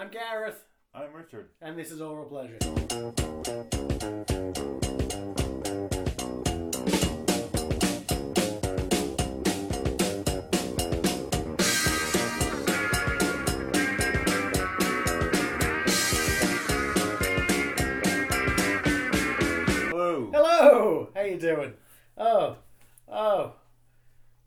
I'm Gareth, I'm Richard. and this is Oral Pleasure. Hello. Hello! How you doing? Oh, oh,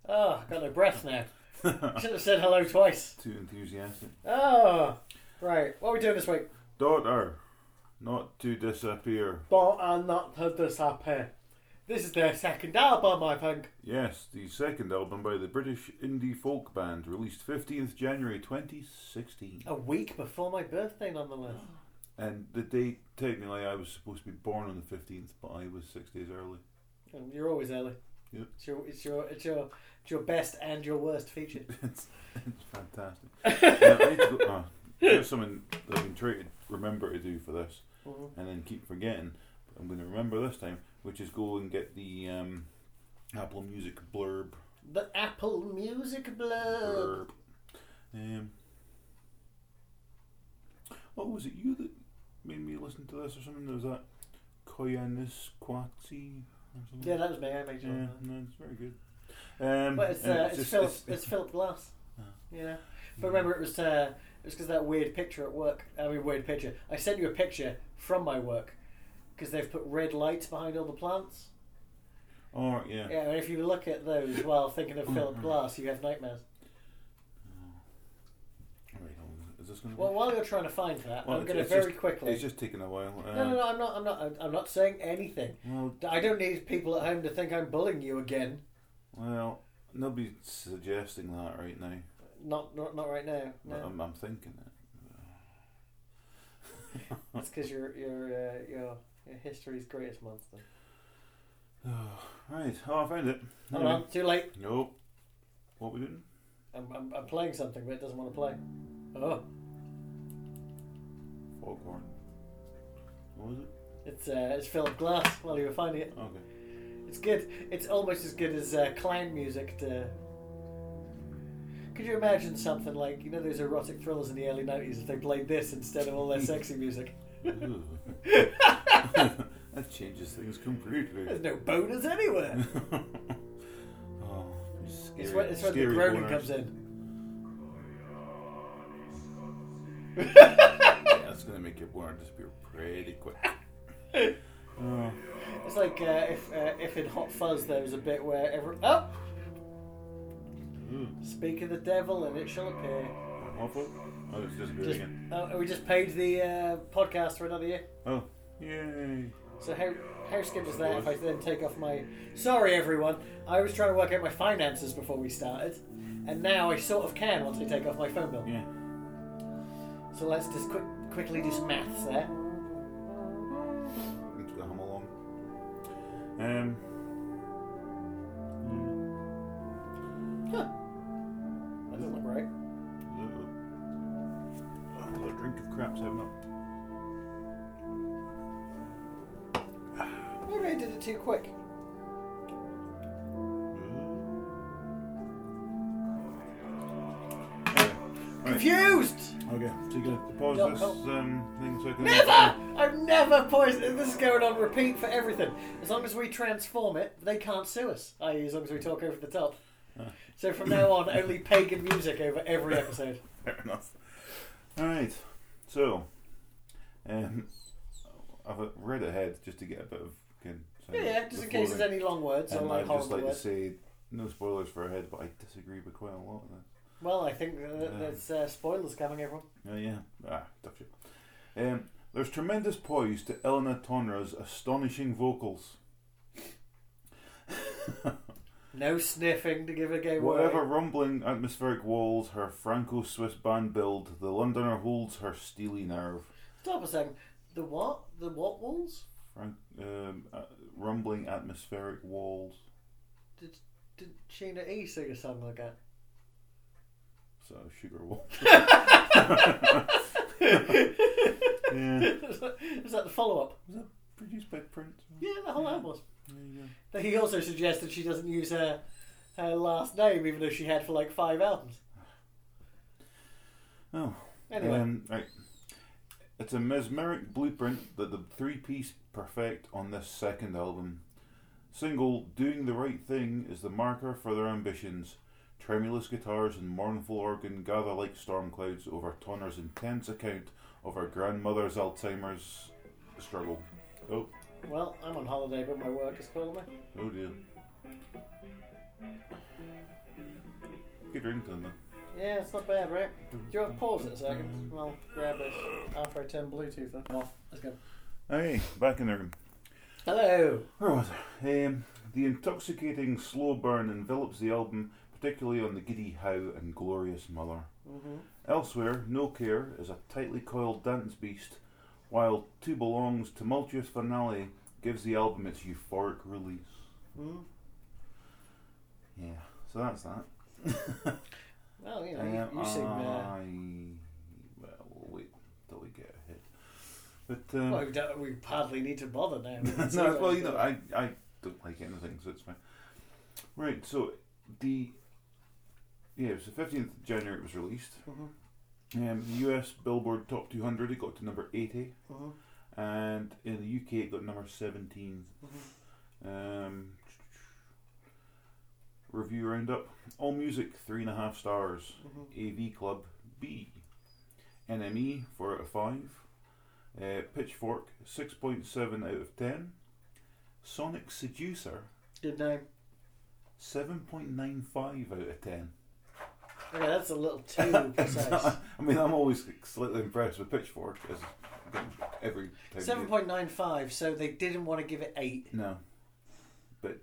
oh, got no breath now. Should have said hello twice. Too enthusiastic. Oh, right. What are we doing this week? Daughter, not to disappear. I'm not to disappear. This is their second album, I think. Yes, the second album by the British indie folk band, released 15th January 2016. A week before my birthday, nonetheless. And the date, technically, I was supposed to be born on the 15th, but I was six days early. And you're always early. Yep. It's your, it's your, it's your, it's your best and your worst feature. it's, it's fantastic. Now, oh. I need to go, there's something that I've been trying to remember to do for this, Mhm. and then keep forgetting. But I'm going to remember this time, which is go and get the um, Apple Music blurb. The Apple Music Blurb. blurb. Um, what was it? You that made me listen to this or something? There was that Koyaanisqatsi or something. Yeah, that was me. I made yeah, no, it's very good. Um, But it's, uh, it's, just- Philip, it's- it's Philip Glass. Ah. Yeah. But remember, it was uh, was because that weird picture at work. I mean, weird picture. I sent you a picture from my work because they've put red lights behind all the plants. Oh yeah. Yeah, and if you look at those while thinking of Philip Glass, you have nightmares. All right, hold on. is this going to? Well, while you're trying to find that, I'm going to very quickly. It's just taking a while. Um, No, no, no. I'm not. I'm not. I'm not saying anything. Well, I don't need people at home to think I'm bullying you again. well, nobody's suggesting that right now. Not, not, not right now. No, I'm, I'm thinking it. it's because you're, you're, uh, you're, you're history's greatest monster. Oh, right. Oh, I found it. Hold on, too late. Nope. What we doing? I'm, I'm, I'm playing something, but it doesn't want to play. Oh, Foghorn. What was it? it's uh, it's Philip Glass. While you were finding it, Okay. it's good. It's almost as good as uh, clown music. To could you imagine something like you know those erotic thrillers in the early '90s if they played this instead of all their sexy music? That changes things completely. There's no boners anywhere. oh, scary, It's when, it's when the groaning boners. comes in. That's gonna make your boner disappear pretty quick. Oh, It's like uh, if uh, if in Hot Fuzz there was a bit where every oh ooh. speak of the devil and it shall appear. What for? Oh, it's Just, again. oh, we just paid the uh, podcast for another year. Oh, yay! So how how skip is that if I then take off my sorry everyone, I was trying to work out my finances before we started. And now I sort of can once I take off my phone bill. Yeah. So let's just quick, quickly do some maths there. Into the hum along. Um. Huh. Drink of crap, seven up. Maybe I did it too quick. Confused! Okay, so you're gonna pause Don't this um, thing so I can. Never! I've never poisoned. This is going on repeat for everything. As long as we transform it, they can't sue us. I.e., as long as we talk over the top. So from now on, only pagan music over every episode. Fair enough. All right, so um, I've read ahead just to get a bit of. Can, Yeah, yeah, just in case there's any long words or like I'd just like to words. say no spoilers for ahead, but I disagree with quite a lot of that. Well, I think uh, there's uh, spoilers coming, everyone. Oh yeah, ah, tough shit. Um, there's tremendous poise to Elena Tonra's astonishing vocals. No sniffing to give a game Whatever away. rumbling atmospheric walls her Franco-Swiss band build, the Londoner holds her steely nerve. Stop a second. The what? The what walls? Frank, um, uh, rumbling atmospheric walls. Did did Sheena E sing a song like that? So sugar wall. is, yeah. that, is that the follow up? Was that produced by Prince? Yeah, the whole album was. There you go. But He also suggested she doesn't use her her last name, even though she had for like five albums. Oh. Anyway, Um, right. It's a mesmeric blueprint that the three piece perfect on this second album. Single Doing the Right Thing is the marker for their ambitions. Tremulous guitars and mournful organ gather like storm clouds over Tonra's intense account of her grandmother's Alzheimer's struggle. Oh, Well, I'm on holiday, but my work is calling me. oh dear. Good ringtone though. Yeah, it's not bad, right? Do you want to pause it a second? I'll grab this after I turn Bluetooth on. Off. Let's go. Hey, back in the room. Hello. Where was I? Um, the intoxicating slow burn envelops the album, particularly on the giddy how and glorious mother. Mm-hmm. Elsewhere, No Care is a tightly coiled dance beast, while To Belong's tumultuous finale gives the album its euphoric release. Mm. Yeah, so that's that. Well, you know, you, you seem. Uh, I, well, we'll wait till we get ahead. But um, well, we, we hardly need to bother now. We can see no, well, you know. I, I don't like anything, so it's fine. Right, so the yeah, it was the fifteenth of January. It was released. Mhm, Um, the US Billboard Top 200 it got to number 80, mhm, and in the UK it got number 17. mhm. Um, review roundup: All Music three and a half stars. Mhm. AV Club B. NME four out of five. Uh, Pitchfork six point seven out of ten. Sonic Seducer Good name. seven point nine five out of ten. Okay, that's a little too precise. I mean, I'm always slightly impressed with Pitchfork as every time. Seven point nine five. So they didn't want to give it eight, No, but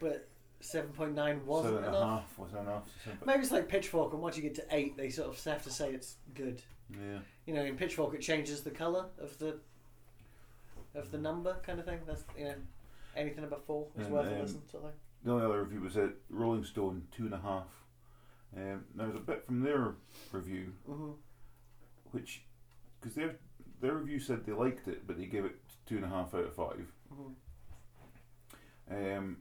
but seven point nine wasn't seven and a enough. half was enough. So, Maybe it's like Pitchfork, and once you get to eight, they sort of have to say it's good. yeah, You know, in Pitchfork, it changes the color of the of the number, kind of thing. That's you know, anything above four is And, worth a um, listen. Sort of thing. the only other review was at Rolling Stone two and a half. Um, there's a bit from their review Mm-hmm. which because their their review said they liked it, but they gave it two and a half out of five. Mm-hmm. Um,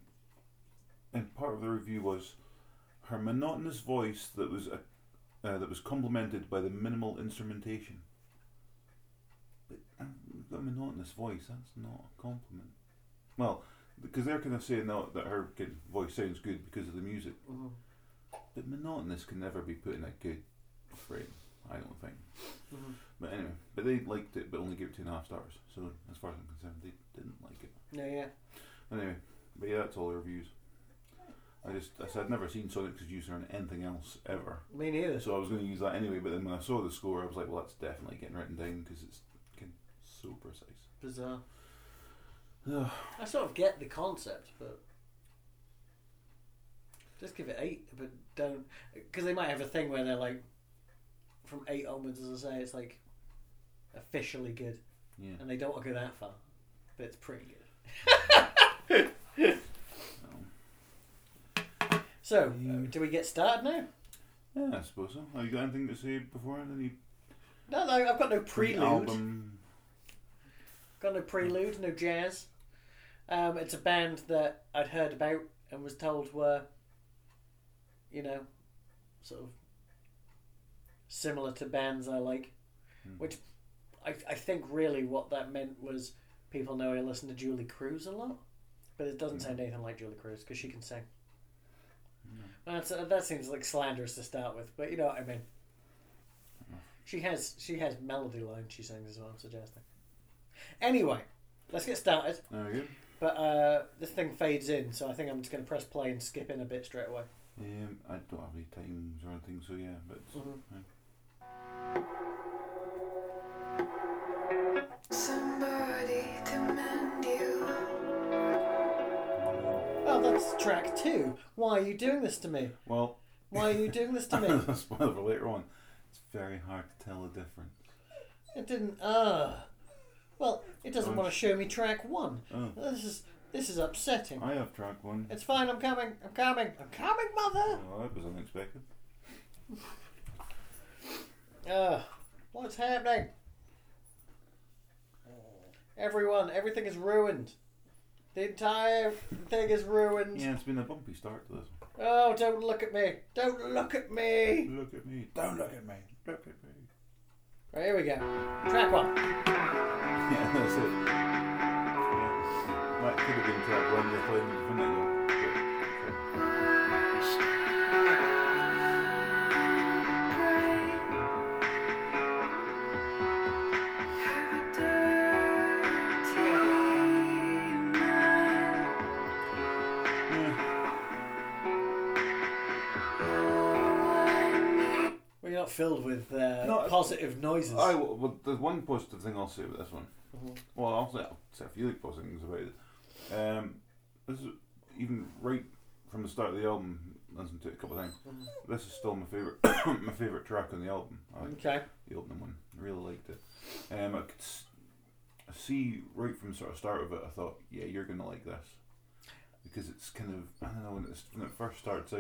and part of the review was her monotonous voice that was uh, uh, that was complemented by the minimal instrumentation. But got a monotonous voice. That's not a compliment. Well, because they're kind of saying that her voice sounds good because of the music, Mm-hmm. But monotonous can never be put in a good frame. I don't think. Mm-hmm. But anyway, but they liked it, but only gave it two and a half stars. So as far as I'm concerned, they didn't like it. Yeah, yeah. Anyway, but yeah, that's all the reviews. I just I said I'd never seen Sonic Seducer on anything else ever, Me neither. so I was going to use that anyway. But then when I saw the score, I was like, well, that's definitely getting written down because it's so precise. Bizarre. I sort of get the concept, but just give it eight. But don't because they might have a thing where they're like from eight onwards, as I say, it's like officially good, yeah. and they don't want to go that far, but it's pretty good. Um, So, uh, do we get started now? yeah, I suppose so. Have you got anything to say before any No, no, I've got no prelude. album? Got no prelude, no jazz. Um, it's a band that I'd heard about and was told were, you know, sort of similar to bands I like. Hmm. Which I, I think really what that meant was people know I listen to Julee Cruise a lot, but it doesn't Hmm. sound anything like Julee Cruise because she can sing. No. That's, uh, that seems like slanderous to start with, but you know what I mean. She has she has melody lines she sings as well. I'm suggesting. Anyway, let's get started. But uh, this thing fades in, so I think I'm just going to press play and skip in a bit straight away. Um, I don't have any times or anything, so yeah, but Somebody demand you. Oh, that's track two. Why are you doing this to me? well, Why are you doing this to me? a spoiler for later on. It's very hard to tell the difference. It didn't. Uh well, it doesn't want to show me track one. Oh, This is this is upsetting. I have track one. It's fine. I'm coming. I'm coming. I'm coming, mother. Well, that was unexpected. Uh, what's happening? Everyone, everything is ruined. The entire thing is ruined. Yeah, it's been a bumpy start to this. Oh, don't look at me. Don't look at me. Look at me. Don't look at me. Look at me. Right, here we go. Track one. Yeah, that's it. Yeah. That could have been track one you're playing a minute ago. We're not filled with uh, No, positive noises. I, well, there's one positive thing I'll say about this one. Mhm. Well, I'll say, I'll say a few like positive things about it. Um, this is even right from the start of the album. Listened to it a couple of times. Mhm. This is still my favorite, my favorite track on the album. I Okay. the opening one. I really liked it. Um, I could s- see right from sort of start of it. I thought, yeah, you're gonna like this because it's kind of I don't know when it's when it first starts out.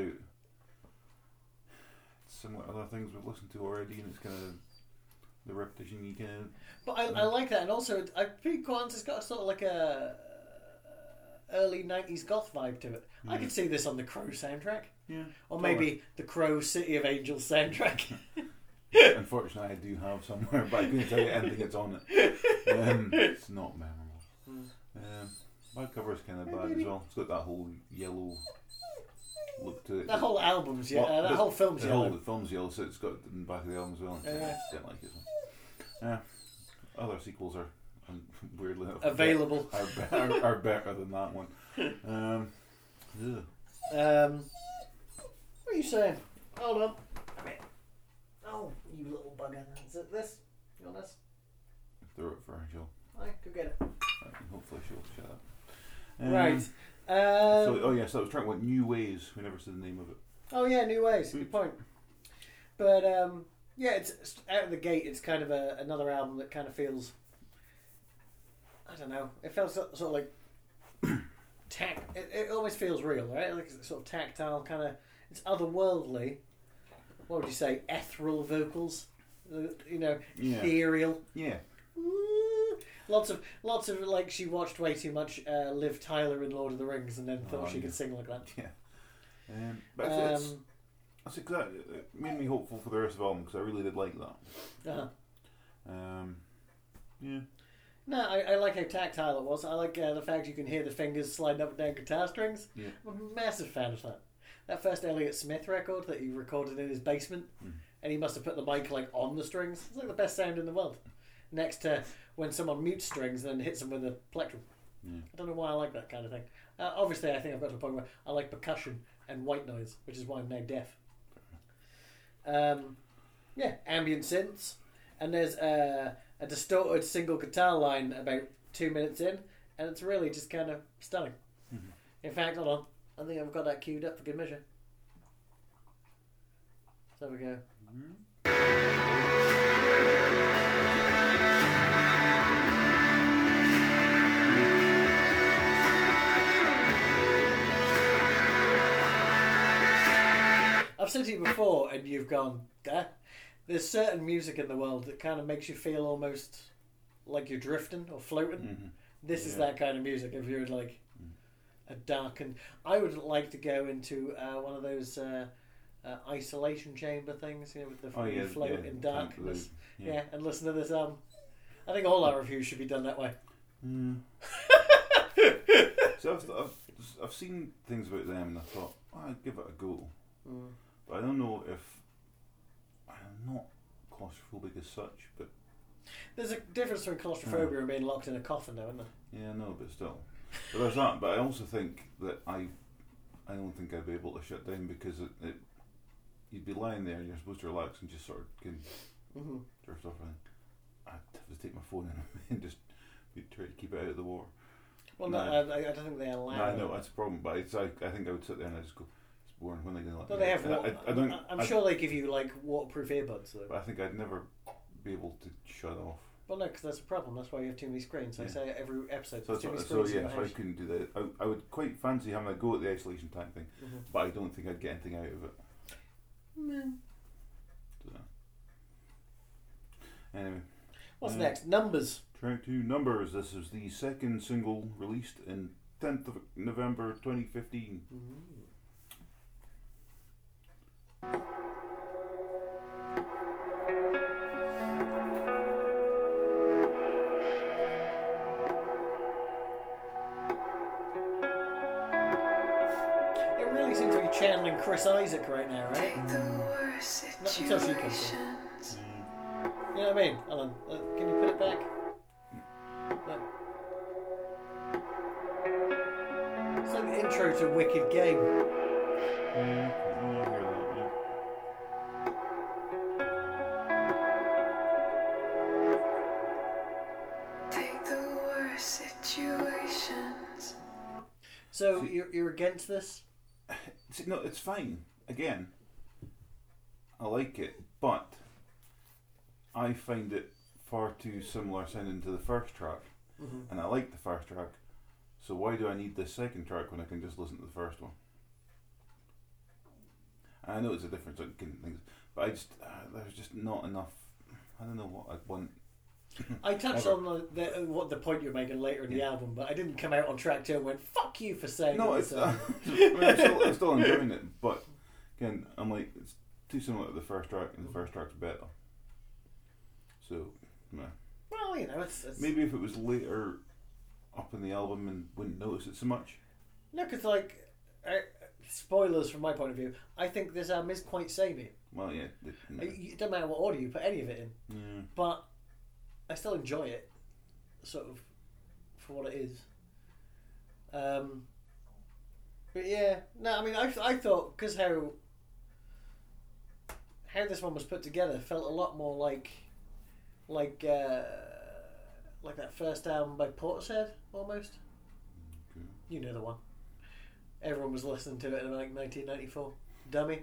It's similar to other things we've listened to already, and it's kind of the repetition you of But I, I like that, and also I think Quant has got sort of like a early '90s goth vibe to it. I could see this on the Crow soundtrack, yeah. or maybe the Crow City of Angels soundtrack. Unfortunately, I do have somewhere, but I couldn't tell you anything that's on it. Um, it's not memorable. Mm. Um, back cover is kind of bad as well. It's got that whole yellow look to it. the whole album's yeah, Well, uh, that the- whole film's the yellow. whole the film's yellow, so it's got it in the back of the album as well. Yeah. I just didn't like it. So. Yeah, other sequels are weirdly enough, Available. are, be- are, are better than that one. Um, ugh. Um, what are you saying? Hold on. Come here. Oh, you little bugger. Is it this? You want this? throw it for her, she'll. I could get it. Hopefully, she'll shut up. Um, right. Um, So, oh yeah, so I was trying to what new ways. We never said the name of it. Oh yeah, new ways. Good point. But um, yeah, it's, it's out of the gate. It's kind of a, another album that kind of feels. I don't know. It feels sort sort of like tact. It, it almost feels real, right? Like it's sort of tactile, kind of. It's otherworldly. What would you say? Ethereal vocals. Uh, you know, Yeah. ethereal. Yeah. Ooh. Lots of lots of like she watched way too much uh, Liv Tyler in Lord of the Rings and then thought Oh, she yeah. could sing like that. Um, but it's, it's, Um, that's exactly. It made me hopeful for the rest of the album because I really did like that. uh-huh. Um, yeah. No, I, I like how tactile it was. I like uh, the fact you can hear the fingers sliding up and down guitar strings. Yeah. I'm a massive fan of that. That first Elliott Smith record that he recorded in his basement, Mm. and he must have put the mic like on the strings. It's like the best sound in the world. Next to when someone mutes strings and then hits them with a plectrum. Yeah. I don't know why I like that kind of thing. Uh, obviously, I think I've got to a point where I like percussion and white noise, which is why I'm now deaf. Um, yeah, ambient synths, and there's a, a distorted single guitar line about two minutes in, and it's really just kind of stunning. Mhm. In fact, hold on, I think I've got that queued up for good measure. So there we go. I've said to you before, and you've gone, "Duh." There's certain music in the world that kind of makes you feel almost like you're drifting or floating. Mhm. This is that kind of music. If you're like Mm. a and I would like to go into uh, one of those uh, uh, isolation chamber things, you know, with the Oh yeah. float yeah, in darkness. Yeah. Yeah. and listen to this album. I think all our reviews should be done that way. Mm. so I've, I've I've seen things about them and I thought oh, I'd give it a go, Mm. but I don't know if not claustrophobic as such. But There's a difference between claustrophobia and being locked in a coffin, though, isn't there? yeah, no, but still. But there's that. But I also think that I I don't think I'd be able to shut down because it, it you'd be lying there and you're supposed to relax and just sort of can hmm drift off and I'd have to take my phone and just be, try to keep it out of the water. Well, no, No. I, I don't think they allow. No, I know that's a problem, but it's like I think I would sit there and I just go, "It's boring. When are they going to let me?" they have? out?" Wa- I, I don't. I'm I- sure they give you like waterproof earbuds. Though. But I think I'd never be able to shut off. Well, no, because that's a problem. That's why you have too many screens. I Yeah. say every episode. So, there's too that's many so screens in yeah, the so I house. couldn't do that. I, I would quite fancy having a go at the isolation tank thing, Mhm. but I don't think I'd get anything out of it. So. Anyway, What's Uh, next? Numbers. track two numbers. This is the second single released in 10th of November 2015. Mm. It really seems to be channeling Chris Isaak right now, right? You know what I mean? Alan? Uh, can you put it back? No. It's like the intro to Wicked Game. Mm. You're, you're against this? See, no, it's fine. Again, I like it, but I find it far too similar sounding to the first track, Mm-hmm. and I like the first track. So why do I need this second track when I can just listen to the first one? I know it's a difference in things, but I just uh, there's just not enough. I don't know what I want. I touched on the, the, what the point you're making later in the album, but I didn't come out on track two and went "fuck you" for saying No, it it's. Uh, I mean, I'm, still, I'm still enjoying it, but again, I'm like it's too similar to the first track, and the first track's better. So, nah. well, you know, it's, it's maybe if it was later up in the album and wouldn't notice it so much. no, because like uh, spoilers from my point of view, I think this album is quite samey. Well, yeah, it, Uh, It doesn't matter what order you put any of it in, yeah. but I still enjoy it, sort of, for what it is. Um, but yeah, no, I mean, I, I thought because how how this one was put together felt a lot more like like uh, like that first album by Portishead almost. Okay. You know the one. Everyone was listening to it in like 1994. Dummy.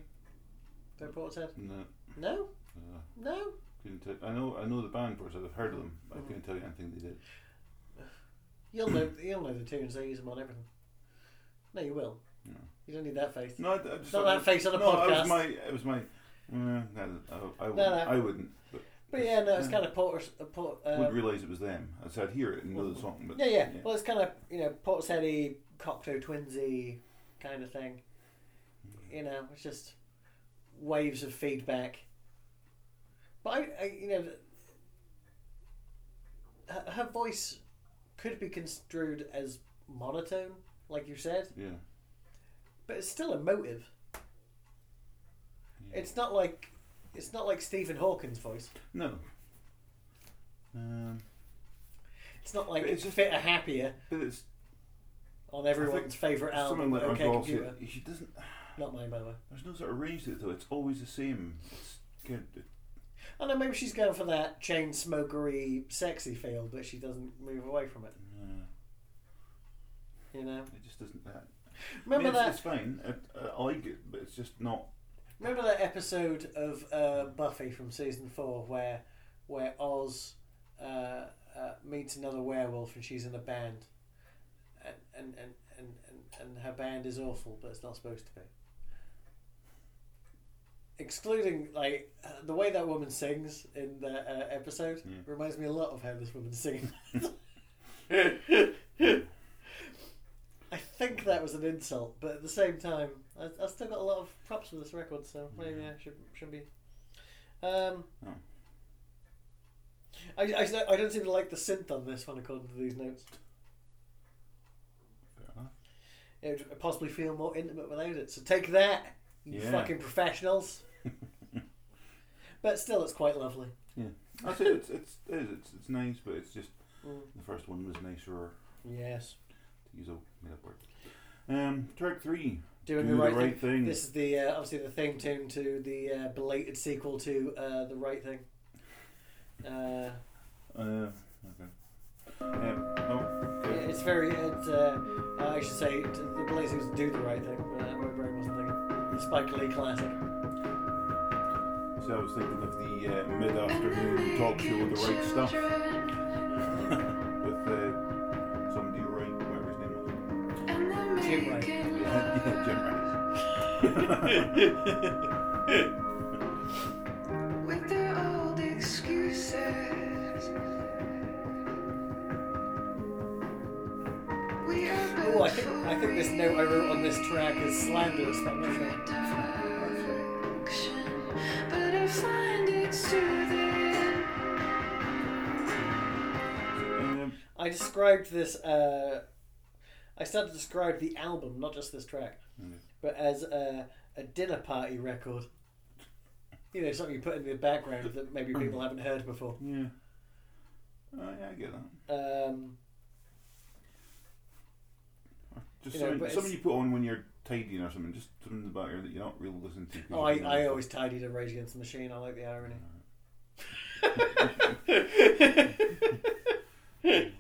By Portishead. No, No, uh, no. Couldn't tell. I know, I know the band for I've heard of them. But I couldn't tell you anything they did. You'll know you'll know the tunes. They use them on everything. No, you will. No. You don't need that face. No, I, I just Not that face on a no, podcast. it was my, it was my. Uh, no, I, I, wouldn't, no. I wouldn't. But But yeah, no, it's Yeah. kind of Porter. Uh, Port, uh, would realise it was them. I said, I'd hear it and know the song, but yeah, yeah, Well, it's kind of you know Portisheady, Cocteau Twinsy kind of thing. You know, it's just waves of feedback. But I, I you know, her, her voice could be construed as monotone, like you said, yeah. but it's still emotive. Yeah. It's not like it's not like Stephen Hawking's voice. no. Um, It's not like it's just- fitter happier but it's on everyone's favourite album. like Okay, computer. She doesn't. Not mine, by the way. There's no sort of range to it though. It's always the same. It's kind of, I know maybe she's going for that chain smokery, sexy feel, but she doesn't move away from it. uh, You know. it just doesn't that. Remember I mean, that? it's, it's fine. I, I like it, but it's just not. Remember that episode of uh, Buffy from season four where where Oz uh, uh, meets another werewolf and she's in a band, and and, and, and, and and her band is awful, but it's not supposed to be. Excluding like uh, the way that woman sings in the uh, episode Yeah. reminds me a lot of how this woman's singing. I think that was an insult, but at the same time, I, I still got a lot of props for this record, so maybe I should should be. Um, Oh. I, I, I don't seem to like the synth on this one, according to these notes. It would possibly feel more intimate without it. So take that, you Yeah. fucking professionals. but still, it's quite lovely. Yeah, that's it. It's it's it is, it's it's nice, but it's just Mm. the first one was nicer Yes, to use a made up word. Um, track three. doing Do the right, thing. thing. This is the uh, obviously the theme tune to the uh, belated sequel to uh, the right thing. Uh, Uh, okay. Um, oh, okay. It's very. It, uh, I should say the Blazers do the right thing, Spike Lee classic. So I was thinking of the uh, mid-afternoon talk show, The Right Stuff, with uh, somebody right, whatever his name was. Jim Wright. Yeah, yeah, Jim Rice. With their old excuses. We are Oh, I think I think this note I wrote on this track is slanderous. but I'm not sure. Direction, but I find it. I described this. Uh, I started to describe the album, not just this track, Okay. but as uh, a dinner party record. You know, something you put in the background that maybe people haven't heard before. Yeah. Oh, yeah, I get that. Um, Just You know, something, something you put on when you're tidying or something. Just something in the background that you're not really listening to. oh, I, I always tidy to Rage Against the Machine. I like the irony.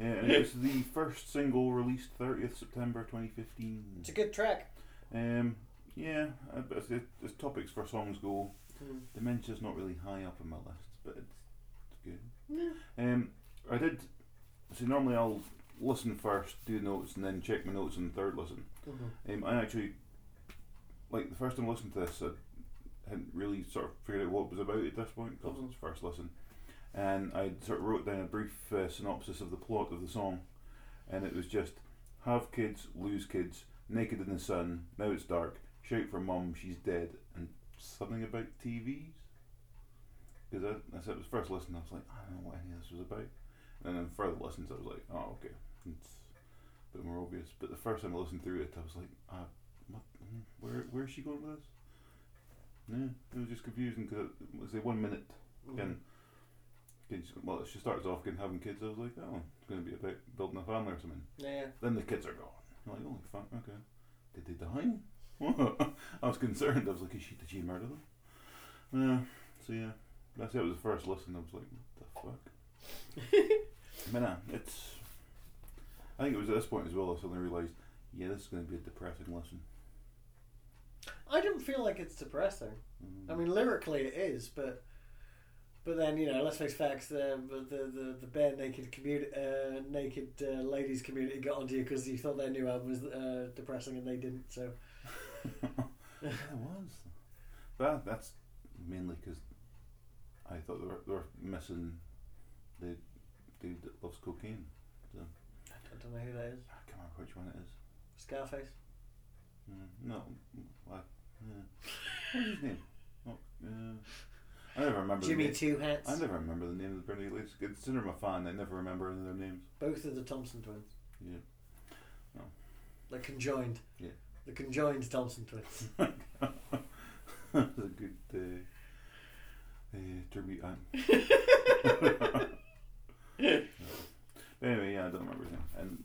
Yeah, and it was the first single released 30th September 2015. it's a good track. Um, yeah, uh, but as, as topics for songs go, Mm. dementia's not really high up on my list, but it's, it's good. Yeah. Um, I did. See, normally I'll listen first, do notes, and then check my notes on the third listen. Mhm. Um, I actually, like the first time I listened to this, I hadn't really sort of figured out what it was about at this point because Mhm. it's first listen, and I sort of wrote down a brief uh, synopsis of the plot of the song, and it was just have kids, lose kids, naked in the sun. Now it's dark. Shout for mum, she's dead, and something about TVs. Because I, I said it was first listen, I was like, I don't know what any of this was about, and then further listens, I was like, oh okay, it's a bit more obvious. But the first time I listened through it, I was like, ah, what? mm, Where where is she going with this? Yeah, it was just confusing because it was a one minute Mhm. again. Kids, well, she starts off again having kids. I was like, oh, it's going to be about building a family or something. Yeah. Then the kids are gone. I'm like, holy fuck, okay. Did they die? I was concerned. I was like, is she, did she murder them? Yeah. So yeah, that's it. It was the first listen. I was like, what the fuck? but nah, it's. I think it was at this point as well. I suddenly realised, yeah, this is going to be a depressing lesson. I don't feel like it's depressing. Mm. I mean, lyrically it is, but but then you know, let's face facts. The the the, the bare naked community, uh, naked uh, ladies community got onto you because you thought their new album was uh, depressing and they didn't. So Yeah, it was. But that's mainly because I thought they were, they were missing the dude that loves cocaine. I don't know who that is. I can't remember which one it is. Scarface. Mm, no, I, yeah. What's his name? Uh, I never remember. Jimmy the name. Two Hats. I never remember the name of the Britney Ladies. Consider I'm a fan. I never remember any of their names. Both of the Thompson twins. Yeah. The conjoined. Yeah. The conjoined Thompson twins. That's a good uh, uh, tribute act. But anyway, yeah, I don't remember his name. And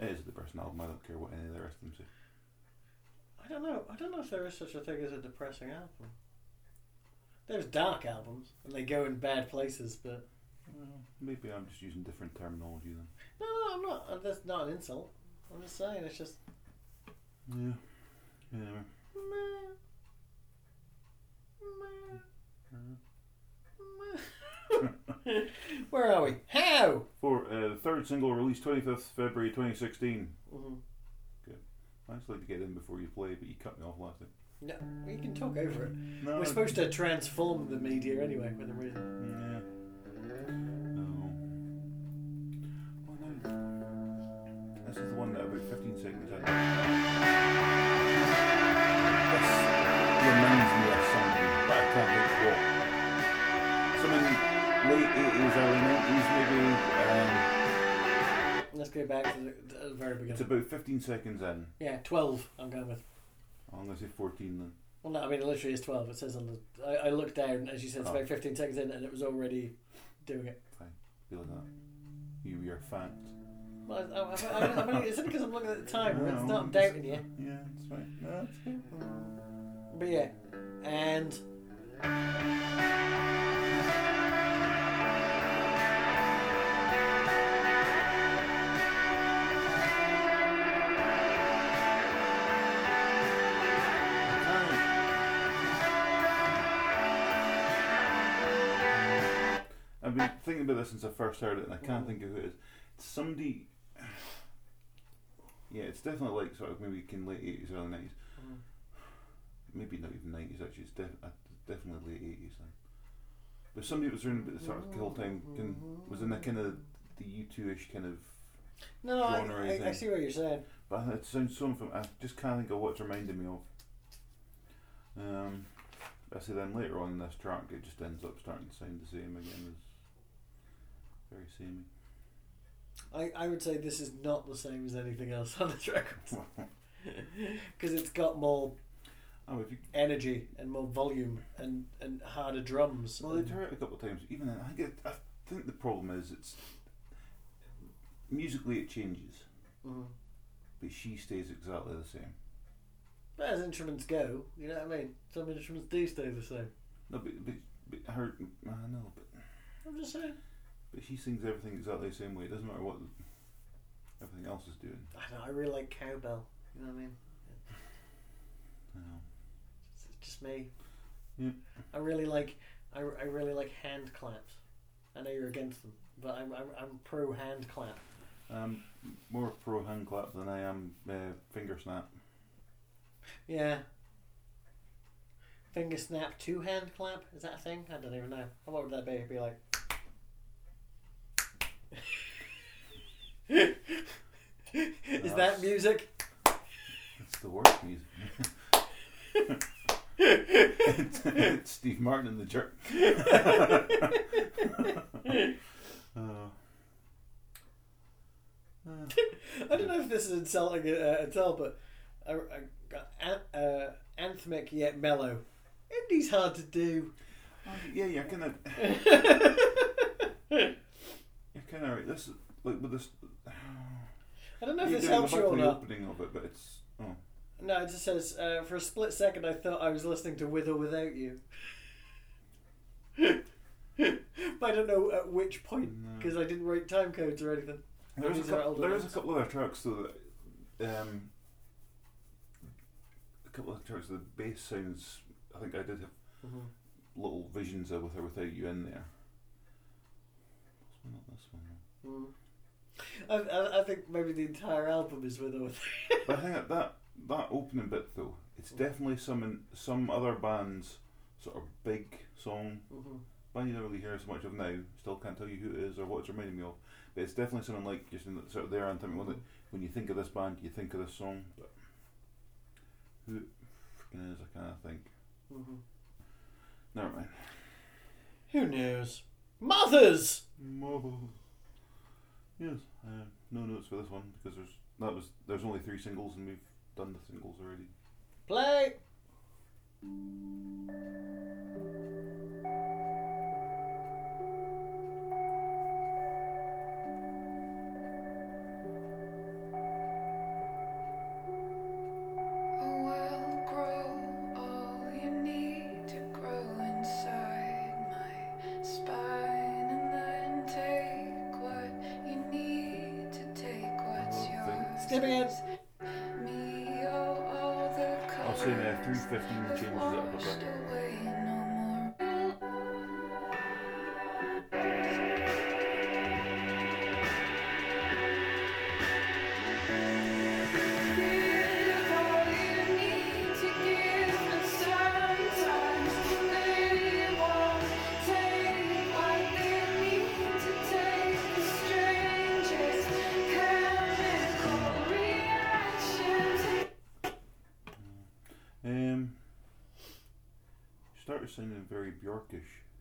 it is the depressing album. I don't care what any of the rest of them say. I don't know. I don't know if there is such a thing as a depressing album. There's dark albums, and they go in bad places. But Well, maybe I'm just using different terminology then. no, no, I'm not. uh, That's not an insult. I'm just saying it's just. Yeah. Yeah. meh, meh, meh. Where are we? How? For uh, the third single released 25th February 2016. Mhm. I just like to get in before you play, but you cut me off last time. No, we can talk over it. No, We're supposed to transform the media anyway, within reason. Yeah. No. Oh, no. This is the one that about 15 seconds. Go back to the, the very it's about 15 seconds in. Yeah, 12, I'm going with. I'm going to say 14 then. Well, no, I mean, it literally is 12. It says on the. I, I looked down, as you said, it's Oh. about 15 seconds in, and it was already doing it. Feel like that. You are facts. Well, I, I, I, I, mean, is it because I'm looking at the time? No, it's not I'm doubting you. Yeah, it's fine. No, it's good. But yeah. And. Thinking about this since I first heard it, and I can't think of who it is. It's somebody. Yeah, it's definitely like sort of maybe in late eighties, early nineties. Mm. Maybe not even nineties actually. It's def- uh, definitely late eighties then. But somebody was around about the sort of kill time can, was in the kind of the U two ish kind of. No, no, I, Genre I, I thing. see what you're saying. But it sounds so from. I just can't think of what it's reminding me of. Um, I see. then later on in this track, it just ends up starting to sound the same again. As very samey. I, I would say this is not the same as anything else on this record. Because it's got more Oh, if you energy and more volume and, and harder drums. well, they try it a couple of times. Even then, I think I think the problem is it's musically it changes, Mhm. but she stays exactly the same. But as instruments go, you know what I mean? Some instruments do stay the same. No, but, but, but her, I know, but I'm just saying. But she sings everything exactly the same way. It doesn't matter what everything else is doing. I know, I really like cowbell. You know what I mean? You know. It's just me. Yeah. I really like I, I really like hand claps. I know you're against them, but I'm I'm, I'm pro hand clap. Um, more pro hand clap than I am uh, finger snap. Yeah. Finger snap two hand clap is that a thing? I don't even know. What would that be? It'd be like. Is that music? It's the worst music. it's, it's Steve Martin and the Jerk. Uh, uh, I don't know if this is insulting uh, at all, but uh, uh, uh, anthemic yet mellow. Indie's hard to do. yeah, you're you're of. This like with this. I don't know if this helps you or not. opening of it, but it's oh. No, it just says uh, for a split second I thought I was listening to With or Without You. but I don't know at which point because I didn't write time codes or anything. There's a, are couple, older there is a ones. couple other tracks though that um, a couple of tracks the bass sounds. I think I did have little visions of with or without you in there. This one, not this one. Mm. I, I, I think maybe the entire album is With or Without But I think that that, that opening bit though, it's definitely some in, some other bands sort of big song. Mhm. Band you don't really hear so much of now. Still can't tell you who it is or what it's reminding me of. But it's definitely something like just in the, sort of there and thinking, well, that when you think of this band, you think of this song. But who it freaking is, I kind of think. Mhm. Never mind. Who knows? Mothers! Yes. Um, no notes for this one because there's that was there's only three singles and we've done the singles already. Play!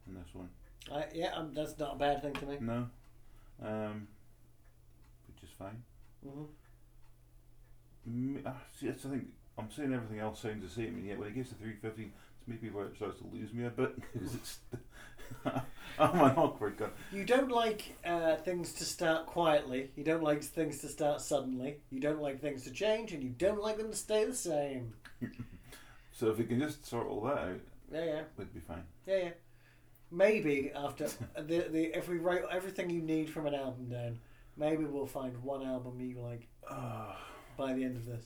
In this one. I, yeah, um, that's not a bad thing to me. No, um, which is fine. hmm M- ah, see, the thing. I'm saying everything else sounds the same, and yet when it gets to 315, it's maybe where it starts to lose me a bit because it's. I'm an awkward guy. You don't like uh, things to start quietly. You don't like things to start suddenly. You don't like things to change, and you don't like them to stay the same. So if we can just sort all that out, Yeah, yeah, we'd be fine. yeah, yeah. Maybe after the the if we write everything you need from an album down, maybe we'll find one album you like Uh, by the end of this.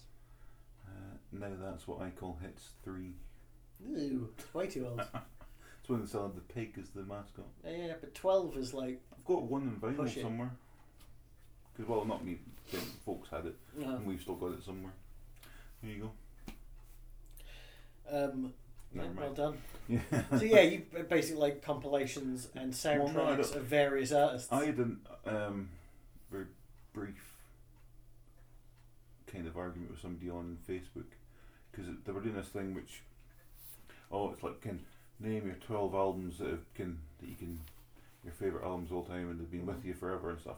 No, that's what I call hits three. Ooh, it's way too old. It's when they still the pig as the mascot. yeah, yeah, but twelve is like I've got one in vinyl somewhere. Because well, not me. Folks had it, uh, and we've still got it somewhere. Here you go. um. Yeah, Never well done. Yeah. So yeah, you basically like compilations and Well, no, soundtracks of various artists. I had a um, very brief kind of argument with somebody on Facebook because they were doing this thing which, oh, it's like can name your twelve albums that have, can that you can your favorite albums all time and they've been with you forever and stuff.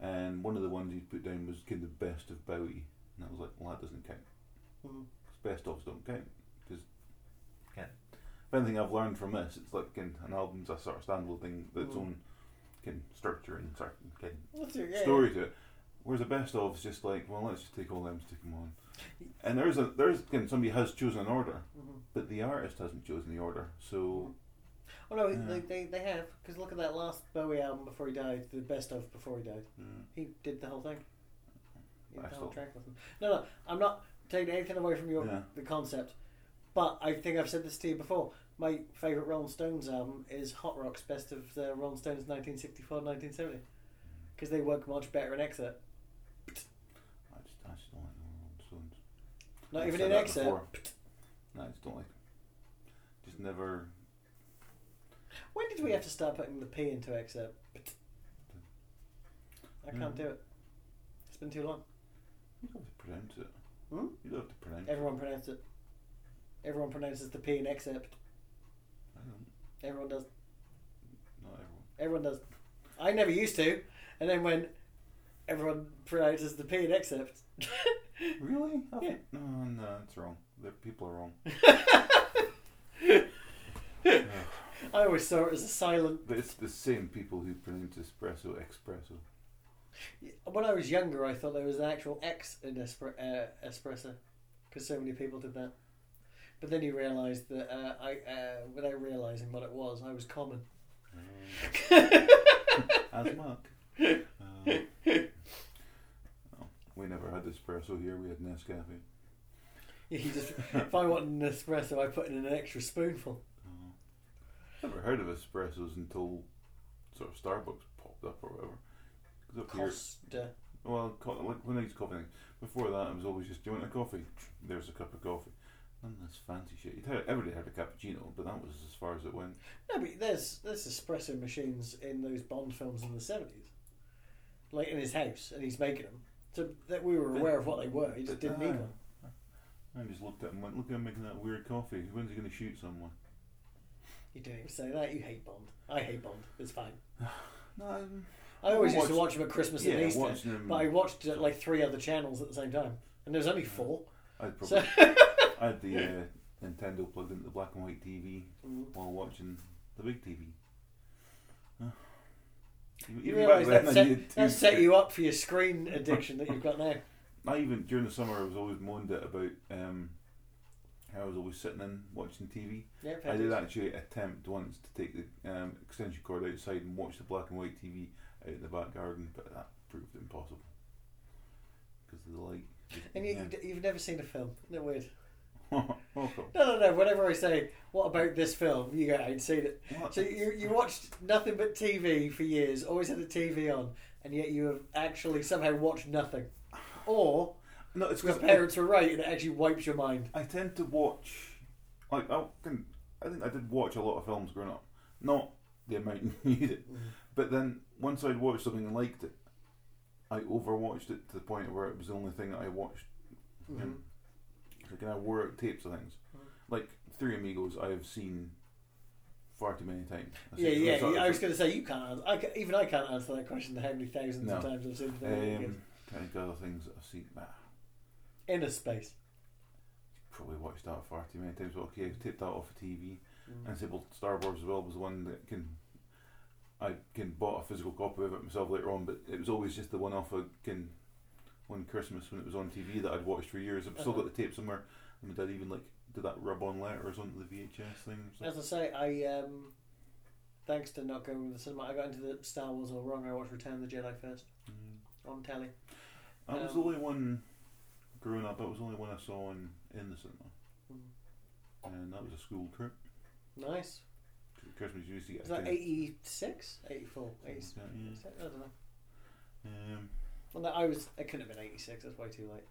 And one of the ones he put down was kind of the best of Bowie, and I was like, well, that doesn't count. Mhm. 'Cause best ofs don't count because Ken. If anything I've learned from this, it's like ken, an album's a sort of standalone thing, with its Mm. own ken, structure and sort of, ken, That's story to it. Whereas the best of is just like, well, let's just take all them, stick them on. And there's a there's ken, somebody has chosen an order, Mhm. but the artist hasn't chosen the order. So Oh no, Yeah. they, they, they have because look at that last Bowie album before he died, the best of before he died. mm, He did the whole thing. He did I the whole still- track with him. No, no, I'm not taking anything away from your Yeah. the concept, but I think I've said this to you before. My favourite Rolling Stones album is Hot Rocks Best of the Rolling Stones 1964-1970 because they work much better in excerpt. I just I just don't like Rolling Stones. Not I've even in excerpt. No, I just don't like. Just never. When did we have to start putting the P into excerpt? I can't Mm. do it. It's been too long. You don't have to pronounce it. Hmm? You don't have to pronounce Everyone it. pronounces it. Everyone pronounces the P in excerpt. Everyone does. Not everyone. Everyone does. I never used to, and then when everyone pronounces the P and excerpt. Really? I Yeah. think- No, no, it's wrong. The people are wrong. I always saw it as a silent. But it's the same people who pronounce espresso espresso. When I was younger, I thought there was an actual X in espre- uh, espresso, because so many people did that. But then you realised that uh, I, uh, without realising what it was, I was common. As Mark. Uh, oh, we never had espresso here. We had Nescafe. you just, if I want an espresso, I put in an extra spoonful. Oh. Never heard of espressos until sort of Starbucks popped up or whatever. up here, well, co- like when I used coffee, before that it was always just, do you want a coffee? There's a cup of coffee. None of this fancy shit. You'd heard, everybody had a cappuccino, but that was as far as it went. No, but there's there's espresso machines in those Bond films in the seventies, like in his house, and he's making them. So that we were aware of what they were. He just didn't need Ah. one. I just looked at him and went, look at him making that weird coffee. When's he going to shoot someone? You didn't even say that. You hate Bond. I hate Bond. It's fine. No, I'm- I always used to Watch- him at Christmas yeah, and Easter, but I watched uh, like three other channels at the same time, and there's only four. I'd So probably, I had the uh, Nintendo plugged into the black and white TV Mm. while watching the big TV. You realise that set, that set you up for your screen addiction that you've got now. I even during the summer I was always moaned at about um, how I was always sitting in watching TV. Yeah, I did actually attempt once to take the um, extension cord outside and watch the black and white TV out in the back garden, but that proved impossible because of the light. And you, Yeah. you've never seen a film. It weird? No, no, no. Whenever I say, "What about this film?" you go, "I ain't seen it." What? So you you watched nothing but TV for years, always had the TV on, and yet you have actually somehow watched nothing, or no, it's your parents were right and it actually wipes your mind. I tend to watch, like I can, I think I did watch a lot of films growing up, not the amount you needed, but then once I'd watched something and liked it, I overwatched it to the point where it was the only thing that I watched. Mhm. Like and I wore out tapes of things, Mhm. like Three Amigos. I have seen far too many times. I Yeah, yeah. sort I was going to say you can't. Answer, I ca even I can't answer that question. How many thousands of times I've seen Um, kind of other things that I've seen. Nah, Inner space. probably watched that far too many times. But okay, I've taped that off of TV. Mm. And say, well, Star Wars as well was the one that can I can bought a physical copy of it myself later on, but it was always just the one off a can one Christmas when it was on TV that I'd watched for years. I've still Uh-huh. got the tape somewhere. And my dad even like did that rub on letters onto the VHS thing. As I say, I um, thanks to not going with the cinema, I got into the Star Wars all wrong. I watched Return of the Jedi first Mm. on telly. That was Um, the only one growing up. That was the only one I saw in, in the cinema, Mm. and that was a school trip. Nice. Christmas used to get. Is that tin- 86? 84? 86? Something I don't know. Um, Well, no, I was. It couldn't have been 86. That's way too late.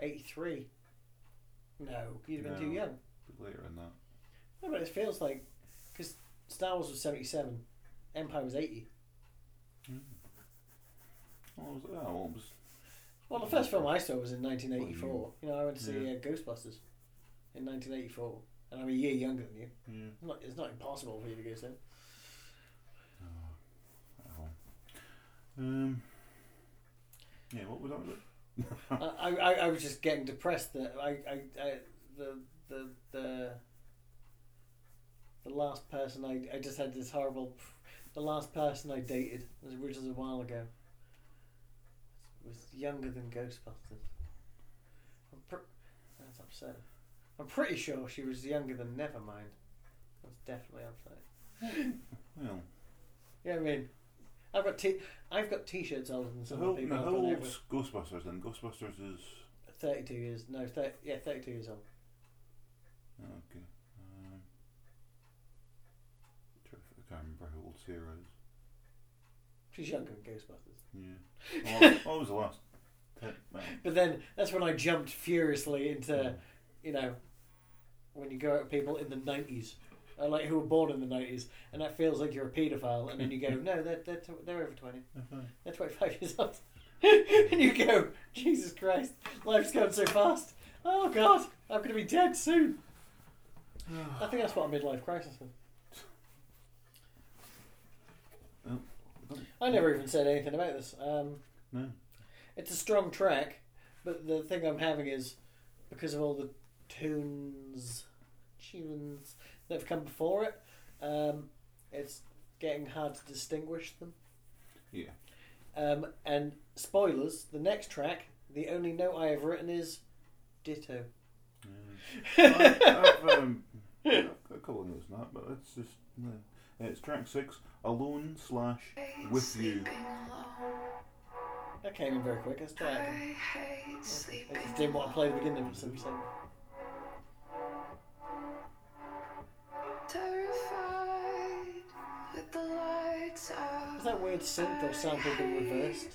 83. No, you'd have been too young. later than that. No, but it feels like because Star Wars was 77, Empire was 80. Mm. Well, was, oh, well, it was Well, the first film I saw was in 1984. You know, I went to see Yeah. uh, Ghostbusters in 1984, and I'm a year younger than you. yeah. I'm Not, it's not impossible for you to go see. Oh, Um. Yeah, what would that? about? I, I, I was just getting depressed that I, I, I the, the, the the last person I I just had this horrible. The last person I dated was which was a while ago. Was younger than Ghostbusters. I'm pr- that's upsetting. I'm pretty sure she was younger than Nevermind. That's definitely upsetting. Well, Yeah, I mean, I've got t I've got t-shirts older than some how, people now how old's. Ghostbusters then? Ghostbusters is. Thirty-two years. No, 30, yeah, thirty-two years old. okay. Um, I can't remember how old Sarah is. She's younger than Ghostbusters. Yeah. What was the last? But then that's when I jumped furiously into, you know, when you go out with people in the nineties, uh, like who were born in the nineties, and that feels like you're a paedophile, and then you go, no, they're they're, tw- they're over twenty, they're twenty-five years old, and you go, Jesus Christ, life's going so fast. Oh God, I'm going to be dead soon. I think that's what a midlife crisis is. I never even said anything about this. Um, No. It's a strong track, but the thing I'm having is because of all the tunes, tunes that have come before it. Um, it's getting hard to distinguish them. Yeah. Um, and spoilers: the next track, the only note I have written is ditto. Yeah. I, I've, um, I've got a couple of notes on that, but it's just. no. It's track six, alone slash with you. Sleeping. That came in very quick. Let's try I it. hate I sleeping just didn't want to play the alone. beginning for some reason. Terrified out. Is that weird synth or sample been reversed?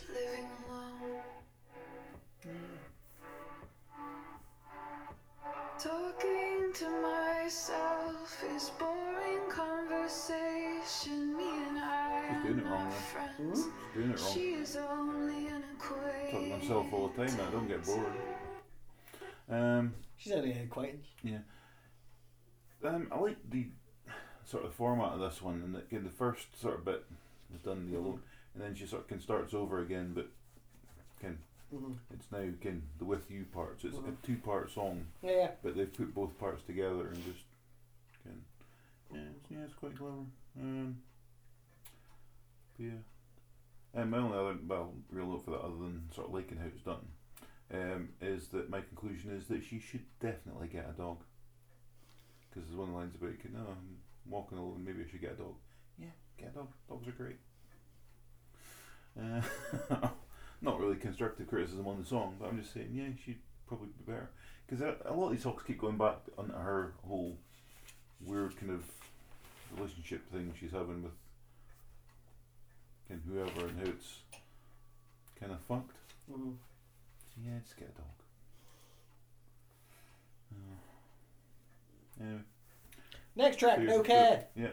Talking to myself is boring conversation. Me and I He's doing it wrong not there. friends. Doing it wrong. She is only an acquaintance. Talking to myself all the time I don't get bored. Um, She's only an acquaintance. um, I like the sort of format of this one, and that again, the first sort of bit is done the alone, and then she sort of can starts over again, but can Mm-hmm. it's now can the with you part. So it's like Mhm. a two part song, Yeah, yeah. but they've put both parts together and just can yeah, it's, yeah, it's quite clever. Um, yeah. And my only other well real note for that, other than sort of liking how it's done, um, is that my conclusion is that she should definitely get a dog. Because there's one of the lines about, you know, I'm walking alone, maybe I should get a dog. Yeah, dog. Dogs are great. Uh, not really constructive criticism on the song, but I'm just saying, yeah, she'd probably be better. Because a, lot of these songs keep going back on her whole weird kind of relationship thing she's having with and whoever and how it's kind of fucked. So yeah, just get a dog. Uh, anyway, Next track, so no care. Yeah.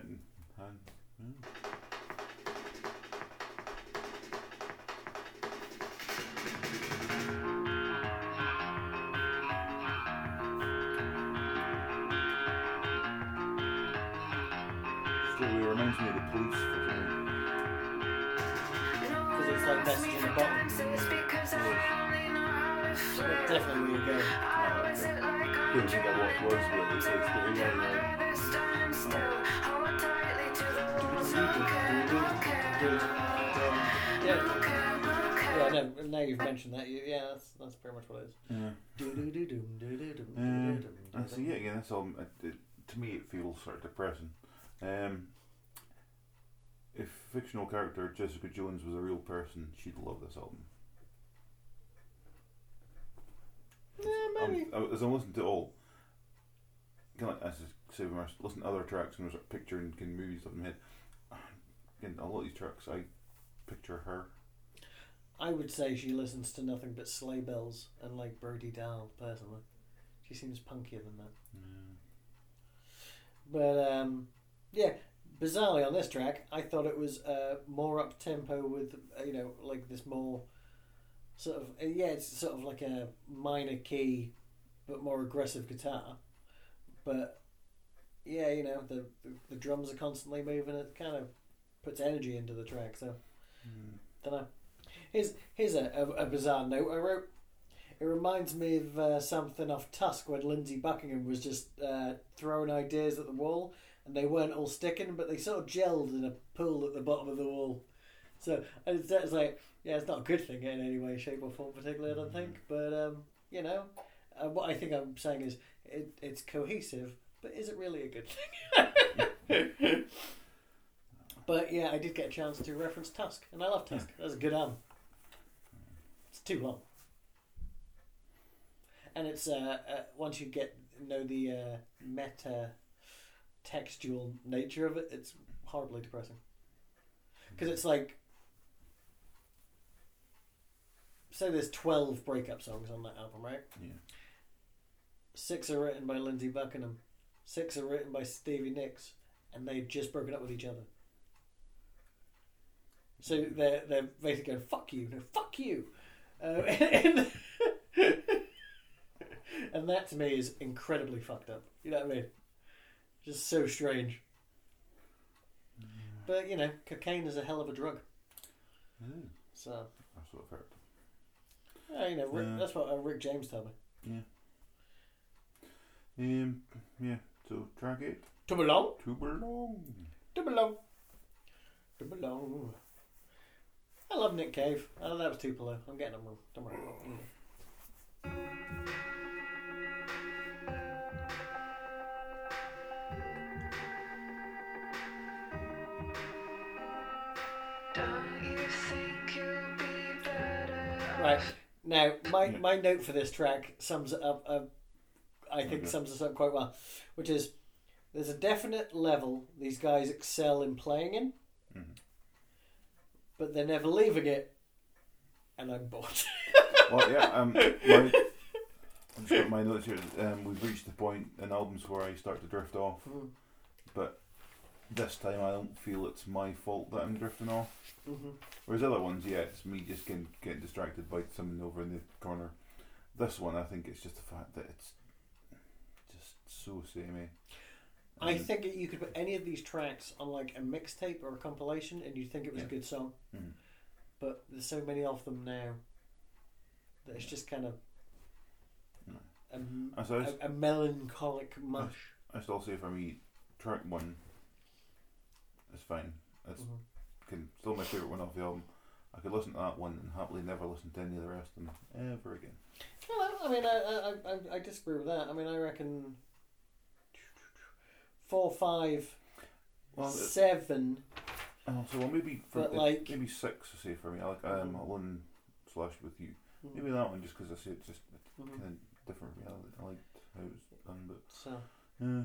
Yeah. Still, reminds me of the police for some. Because it's like message in the bottom. But definitely you go. Couldn't think of what words were they said, but yeah, yeah. No, now you've mentioned that. You, yeah, that's that's pretty much what it is. Yeah. Uh, so yeah, again, that's all. It, it, to me, it feels sort of depressing. Um, if fictional character Jessica Jones was a real person, she'd love this album. Yeah, Um, maybe. I- as I listen to all, kind of like, as I say, listen to other tracks and I sort of picture and can movies stuff in my head. Again, a lot of these tracks, I picture her. I would say she listens to nothing but sleigh bells and like Brody Dalle personally. She seems punkier than that. Yeah. But um, yeah, bizarrely on this track, I thought it was uh, more up tempo with uh, you know like this more sort of uh, yeah, it's sort of like a minor key but more aggressive guitar. But yeah, you know the the, the drums are constantly moving. It kind of puts energy into the track. So Mm. don't know. Here's here's a, a, a bizarre note I wrote. It reminds me of uh, something off Tusk when Lindsey Buckingham was just uh, throwing ideas at the wall, and they weren't all sticking, but they sort of gelled in a pool at the bottom of the wall. So it's, it's like, yeah, it's not a good thing in any way, shape, or form, particularly. I don't think, but um, you know, uh, what I think I'm saying is it, it's cohesive, but is it really a good thing? but yeah, I did get a chance to reference Tusk, and I love Tusk. That's a good album. It's too long, and it's uh, uh, once you get know the uh, meta textual nature of it, it's horribly depressing. Because it's like, say there's twelve breakup songs on that album, right? Yeah. Six are written by Lindsey Buckingham, six are written by Stevie Nicks, and they've just broken up with each other. So they're they're basically going fuck you, no fuck you, uh, and, and that to me is incredibly fucked up. You know what I mean? Just so strange. But you know, cocaine is a hell of a drug. Is. So That's what I've heard. yeah, you know, Rick, Yeah. that's what uh, Rick James told me. Yeah. Um, yeah, so track it. To belong, To Belong. to belong, to belong. I love Nick Cave. Oh, that was Tupelo. I'm getting them wrong. Don't worry. Don't you think you'll be better? Right now, my my note for this track sums it up. Uh, I think sums us up quite well, which is there's a definite level these guys excel in playing in. But they're never leaving it, and I'm bored. Well, yeah, um, my, I've just got my notes here. Um, we've reached the point in albums where I start to drift off, Mhm. but this time I don't feel it's my fault that I'm drifting off. Mhm. Whereas other ones, yeah, it's me just getting, getting distracted by someone over in the corner. This one, I think it's just the fact that it's just so samey. I And- think you could put any of these tracks on like a mixtape or a compilation, and you'd think it was Yeah. a good song. Mhm. But there's so many of them now that it's just kind of No. a, And so I, s- a, a melancholic mush. I still say for me, track one is fine. It's Mhm. can still my favourite one off the album. I could listen to that one and happily never listen to any of the rest of them ever again. Well, I mean, I, I, I, I disagree with that. I mean, I reckon four, five, Well, seven. oh, so well, maybe for like- maybe six. I say for me, I like um, Mhm. alone slash with you. Mhm. Maybe that one just because I say it's just Mhm. kind of different. me. I liked- how it was done, but So, yeah.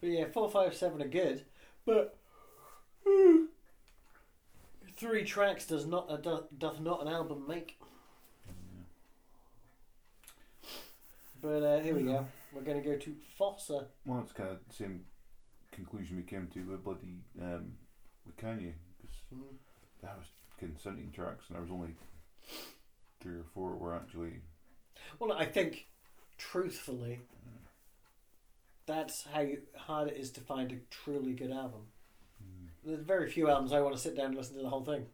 but yeah, four, five, seven are good, but three tracks does not uh, doth, doth not an album make. But uh, here we go. We're going to go to Fossa. Well, it's kind of the same conclusion we came to with bloody um, with Kanye because that was kind of 17 tracks and there was only three or four were actually Well, I think, truthfully, that's how you, hard it is to find a truly good album. mm, There's very few albums I want to sit down and listen to the whole thing.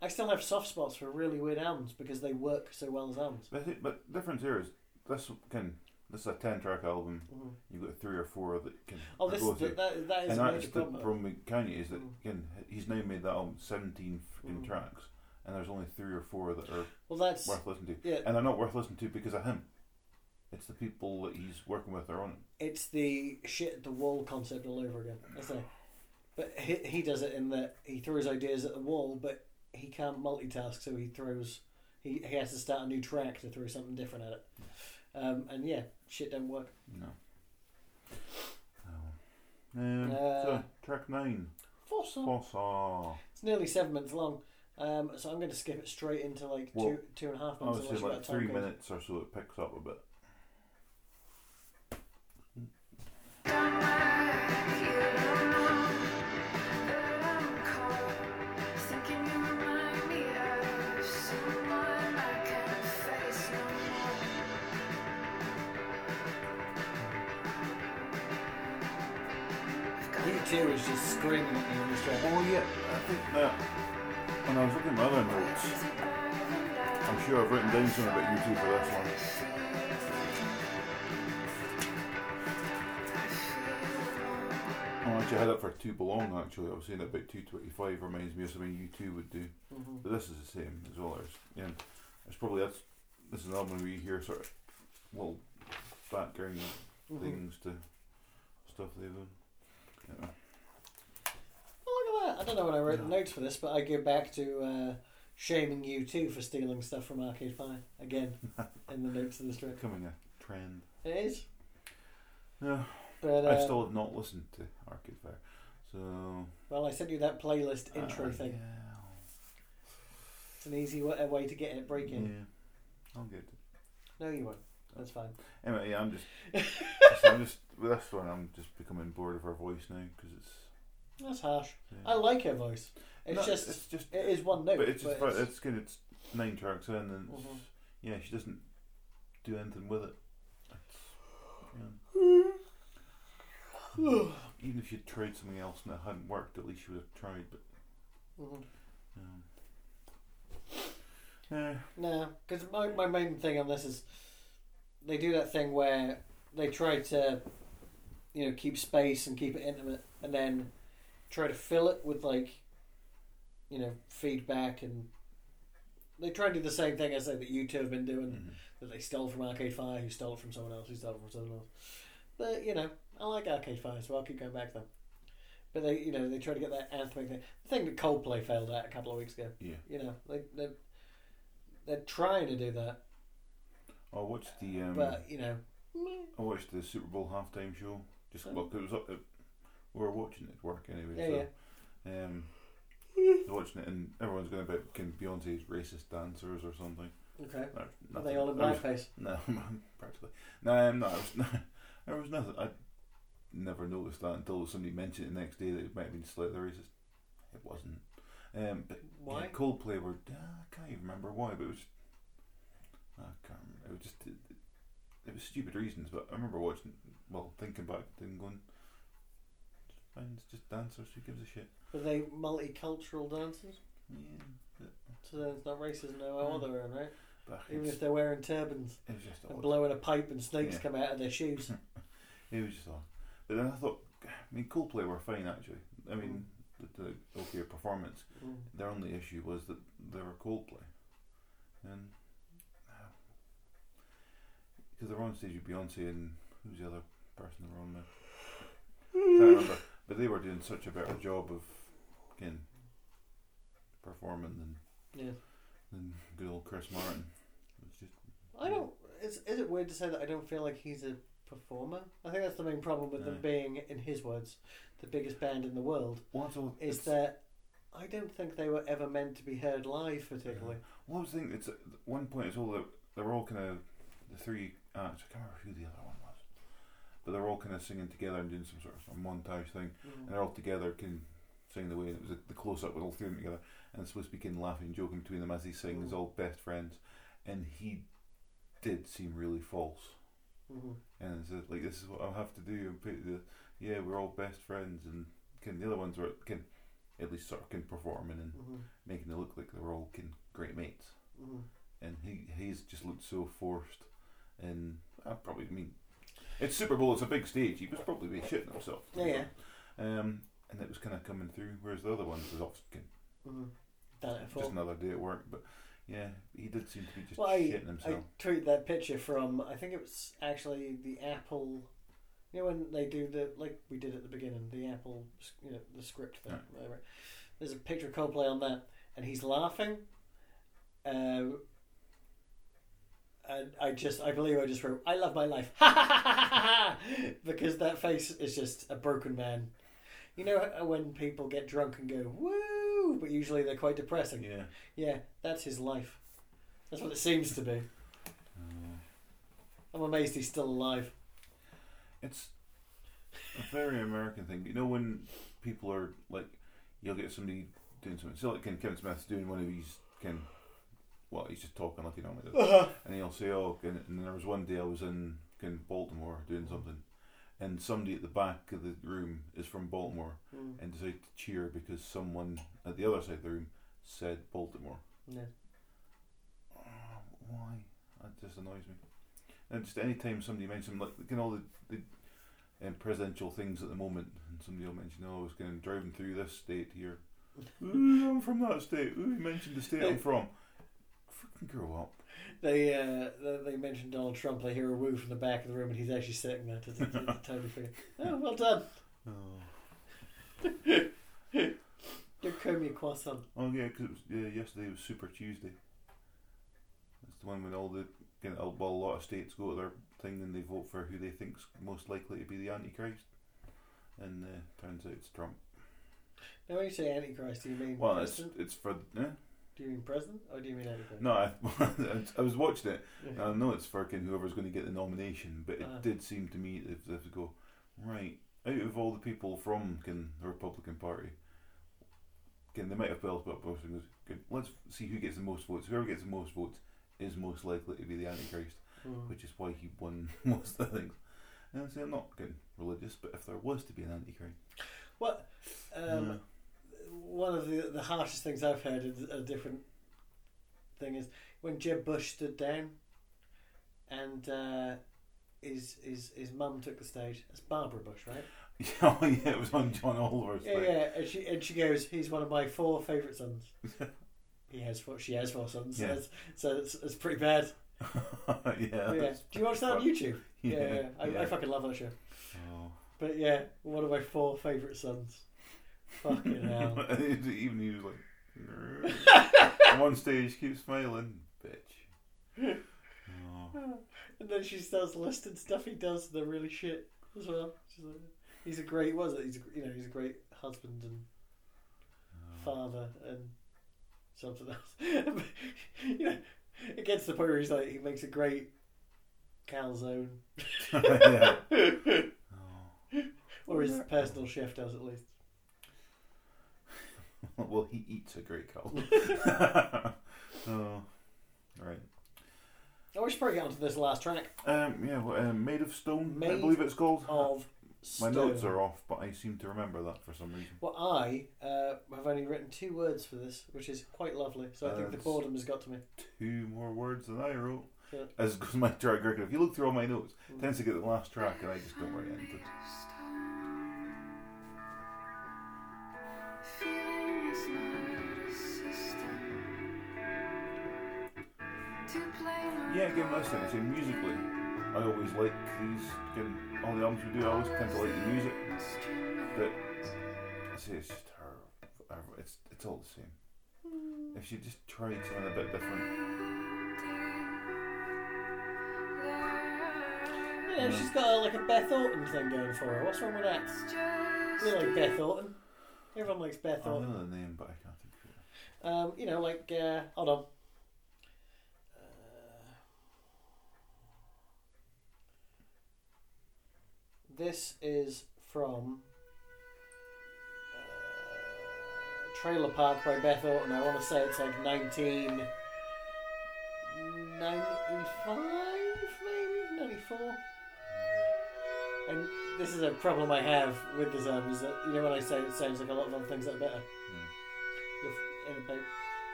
I still have soft spots for really weird albums because they work so well as albums. But, but the difference here is this can this is a 10 track album. Mhm. You've got three or four that can Oh, this go is the, that, that is and a that's the problem. problem with Kanye is that Mm. again he's now made that album 17 freaking Mm. tracks and there's only three or four that are Well, that's worth listening to yeah. and they're not worth listening to because of him it's the people that he's working with are on it It's the shit the wall concept all over again. I say, but he he does it in that he throws ideas at the wall, but he can't multitask, so he throws. He, he has to start a new track to throw something different at it. Um, and yeah, shit don't work. no Oh. um, Uh, so track 9 Fossa. Fossa It's nearly seven minutes long, um, so I'm going to skip it straight into like Well, two two and a half minutes. I would say like three minutes or so it picks up a bit is just screaming at me on this track. oh yeah I think that when I was looking at my other notes I'm sure I've written down something about you two for this one Which I had up for To Belong actually. I was saying about two twenty five reminds me of something you two would do. Mhm. But this is the same as well. There's yeah, it's probably that's this is an album where you hear sort of little background Mhm. things to stuff they've done. Yeah. Oh, look at that! I don't know when I wrote the notes for this, but I go back to uh, shaming U2 for stealing stuff from Arcade Fire again in the notes of the strip. Becoming a trend. It is, Yeah. but I uh, still have not listened to Arcade Fire. So well, I sent you that playlist intro uh, thing. Yeah. It's an easy way to get it breaking. Yeah. I'll get it. No, you won't. That's fine. Anyway, yeah, I'm just, I'm just with this one. I'm just becoming bored of her voice now because it's. That's harsh. Yeah. I like her voice. It's No, just it's just, it is one note, but it's just, but it's, good. It's nine tracks in, and it's, Mhm. yeah, she doesn't do anything with it. It's, yeah. Even if she'd tried something else and it hadn't worked, at least she would have tried. But Mhm. um, yeah, No, because my, my main thing on this is they do that thing where they try to, you know, keep space and keep it intimate, and then try to fill it with like, you know, feedback and they try and do the same thing as like, that U2 have been doing Mhm. that they stole from Arcade Fire, who stole it from someone else, who stole it from someone else. But you know, I like Arcade Fire, so I'll keep going back to them. But they, you know, they try to get that anthemic thing. The thing that Coldplay failed at a couple of weeks ago. yeah. You know, they they they're trying to do that, I watched the um, but you know, I watched the Super Bowl halftime show. Just 'cause it was up. At, we were watching it at work anyway. Yeah, so, Um, I watching it, and everyone's going about can Beyonce's racist dancers or something. okay. No, Are they all in blackface? No, practically. No, um, no, it was, no, there was nothing. I never noticed that until somebody mentioned it the next day that it might have been slightly racist. It wasn't. Um, but Why? yeah, Coldplay were. Uh, I can't even remember why, but it was. I can't remember. It was just. It, it was stupid reasons, but I remember watching. Well, thinking back, then going. It's just dancers. Who gives a shit? Were they multicultural dancers? Yeah, but, So then it's not racism no Mm. other end, right? but Even it's, if they're wearing turbans it was just and odd. blowing a pipe and snakes Yeah. come out of their shoes. It was just odd. But then I thought, I mean, Coldplay were fine actually. I mean, the, the okay performance. Mm. Their only issue was that they were Coldplay, and because they were on stage with Beyonce and who's the other person they were on with? Can't remember. But they were doing such a better job of, again, performing than Yeah. than good old Chris Martin. It just I don't. Is is it weird to say that I don't feel like he's a performer? I think that's the main problem with them being, in his words, the biggest band in the world. well, that's all, Is that I don't think they were ever meant to be heard live, particularly. Well, I was thinking, it's at one point it's all that they were all kind of the three acts. I can't remember who the other one was, but they're all kind of singing together and doing some sort of, montage thing, and Mm. they're all together, can sing the way. And it was the close up with all three of them together, and it's supposed to be kind of laughing, joking between them as they sing as Mm. all best friends, and he did seem really false. Mhm. And it's just like this is what I'll have to do, and put the yeah we're all best friends, and can the other ones were can at least sort of can performing and Mhm. making it look like they were all can great mates Mhm. and he he's just looked so forced. And I probably mean, it's Super Bowl. It's a big stage. He was probably be shitting himself. be Yeah. Um, and it was kind of coming through. Whereas the other ones was often Mhm. Done it just another day at work. But yeah, he did seem to be just Well, I, shitting I himself. tweeted that picture from I think it was actually the Apple. You know when they do the like we did at the beginning the Apple, you know the script thing. Yeah. Whatever. There's a picture of Coldplay on that, and he's laughing. Um, and I just, I believe I just wrote, "I love my life," because that face is just a broken man. You know when people get drunk and go woo, but usually they're quite depressing. Yeah. Yeah, that's his life. That's what it seems to be. Uh, I'm amazed he's still alive. it's a very American thing. You know when people are like, you'll get somebody doing something. So like Kevin Smith's doing one of these kind. Well, he's just talking like he normally does. and he'll say, "Oh," and, and there was one day I was in, in Baltimore doing something, and somebody at the back of the room is from Baltimore Mm, and decided to cheer because someone at the other side of the room said Baltimore. Oh, why? That just annoys me. And just any time somebody mentions like you know the, the in presidential things at the moment. And somebody will mention, oh, I was of driving through this state here. Ooh, I'm from that state. Ooh, you mentioned the state I'm from. Freaking grow up. They uh, they- they mentioned Donald Trump. They hear a woo from the back of the room, and he's actually sitting there to, to, to, totally forget. Oh, well done. Oh, Don't comb your croissant. oh yeah, because yeah, yesterday was Super Tuesday. That's the one when all the you know, well, a lot of states go to their thing and they vote for who they think's most likely to be the Antichrist. And uh, turns out it's Trump. Now, when you say Antichrist, do you mean Well, it's president? it's for eh? Do you mean president, or do you mean anything? no. I, I was watching it. I know it's for kin- whoever's going to get the nomination, but it Uh. did seem to me if they have to go right out of all the people from kin, the Republican Party, kin, they might have put up goes, let's see who gets the most votes. Whoever gets the most votes is most likely to be the Antichrist, Hmm. which is why he won most of the things. And I say I'm not getting religious, but if there was to be an Antichrist, What? Um, Yeah. One of the the harshest things I've heard is a different thing is when Jeb Bush stood down, and uh, his his his mum took the stage. That's Barbara Bush, right? oh yeah, it was on John Oliver's Yeah, thing. yeah. And she and she goes, "He's one of my four favourite sons." he has four. She has four sons. Yeah. So, it's, so it's, it's pretty bad. yeah. Yeah. Do you watch that on. YouTube? Yeah, yeah. I, I fucking love that show. Oh. But yeah, one of my four favourite sons. Fucking hell. Even he was like, one stage, keep smiling, bitch. Oh. And then she starts listing stuff he does that are really shit as well. She's like, he's a great, was it? He's a, you know, he's a great husband and oh. father and something else. you know, it gets to the point where he's like, he makes a great calzone, yeah. Oh. or his personal chef does at least. Well, he eats a great cow. oh. Right. I we should probably get onto this last track Um, yeah, well, um, Made of Stone, I believe it's called. of. My Stone. notes are off, but I seem to remember that for some reason. Well, I uh, have only written two words for this, which is quite lovely. So I think the That's- boredom has got to me. Two more words than I wrote. Yeah. As goes my track record. If you look through all my notes, it tends to get the last track, and I just go right into it. Again, last thing, I musically, I always like these, again, all the albums we do, I always tend to like the music, but I say it's just her, it's, it's all the same. If she just tried something a bit different, Yeah, she's got a, like a Beth Orton thing going for her. What's wrong with that? We like Beth Orton. Everyone likes Beth I Orton. know the name, but I can't think of it. Um, you know, like uh, hold on. This is from uh, Trailer Park by Beth Orton. I want to say it's like 1995, maybe 94. And this is a problem I have with this album is that you know when I say it sounds like a lot of other things that are better. F-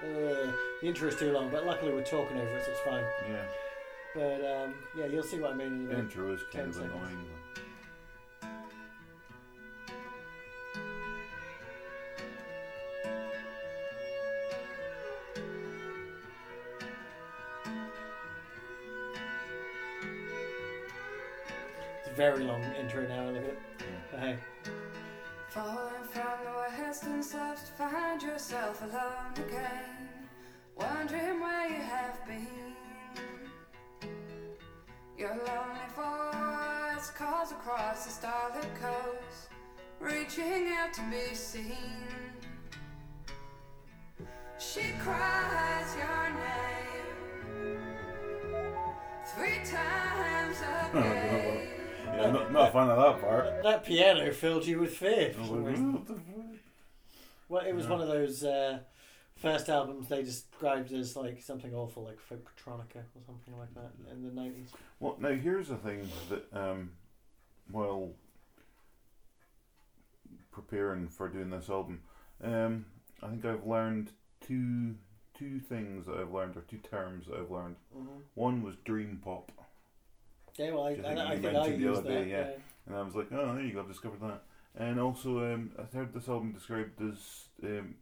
uh, the intro is too long, but luckily we're talking over it, so it's fine. Yeah, But um, yeah, you'll see what I mean in a the minute. intro is kind of annoying. Very long intro now. Look at it. But hey, Falling from the western slopes to find yourself alone again. Wondering where you have been. Your lonely voice calls across the starlit coast, reaching out to be seen. She cries your name three times oh, a day. Yeah, not, not a fan of that part. that piano filled you with fear. for some reason. what the fuck? Well, it was one of those uh, first albums they described as like something awful, like folktronica or something like that in the nineties. Well, now here's the thing that um, while preparing for doing this album, um, I think I've learned two two things that I've learned or two terms that I've learned. Mm-hmm. One was dream pop, Yeah, well, I, I I, I think I used other that. day, yeah. and I was like, oh, there you go, I've discovered that. And also, um, I heard this album described as um,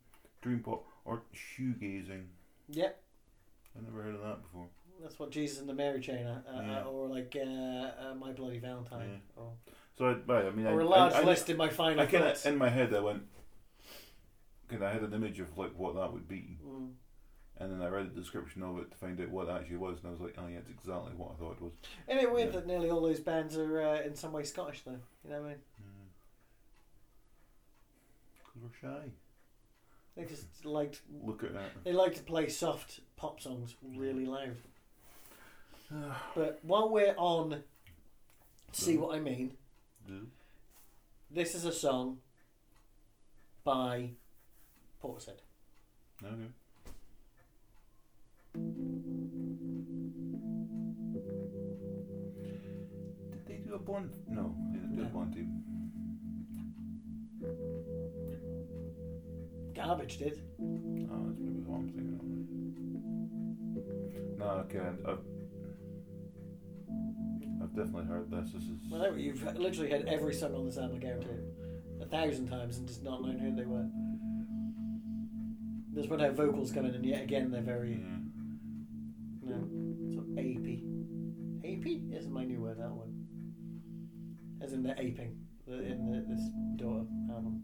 dream pop or shoegazing. Yep, I've never heard of that before. that's what Jesus and the Mary Chain, are, uh, Yeah. uh, or like uh, uh, My Bloody Valentine, or, So I, I mean, I, or a large I, I, list in my final I kind thoughts. of in my head I went, kind I had an image of like what that would be, Mm. And then I read the description of it to find out what it actually was, and I was like, oh yeah, it's exactly what I thought it was. Isn't it weird Yeah. that nearly all those bands are uh, in some way Scottish, though? You know what I mean? Because we're shy. They just liked Look at that. they like to play soft pop songs really loud. But while we're on, see what I mean. This is a song by Portishead. Okay. Bond? No, they didn't do a Bond team. Garbage did. Oh, that's maybe what I'm thinking of. No, okay, I've, I've definitely heard this. This is. Well, no, you've literally had every song on this album, I guarantee it. A thousand times and just not known who they were. There's when her vocals come in, and yet again they're very, Yeah. you know, sort of apey. Apey isn't my new word, that one. As in the aping the- in the, this daughter album.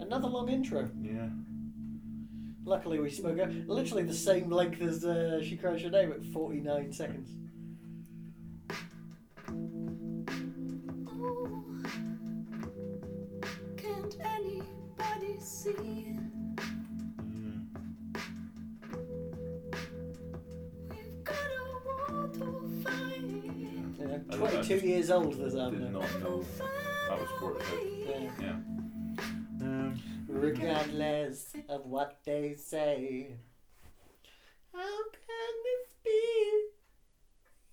Another long intro. Yeah. Luckily, we spoke out literally the same length as uh, She Cries Your Name at 49 seconds. Oh, can't anybody see? 22 just years old, this album. Did now. not know that was Portishead. Yeah. Yeah. Um, Regardless of what they say. How can this be?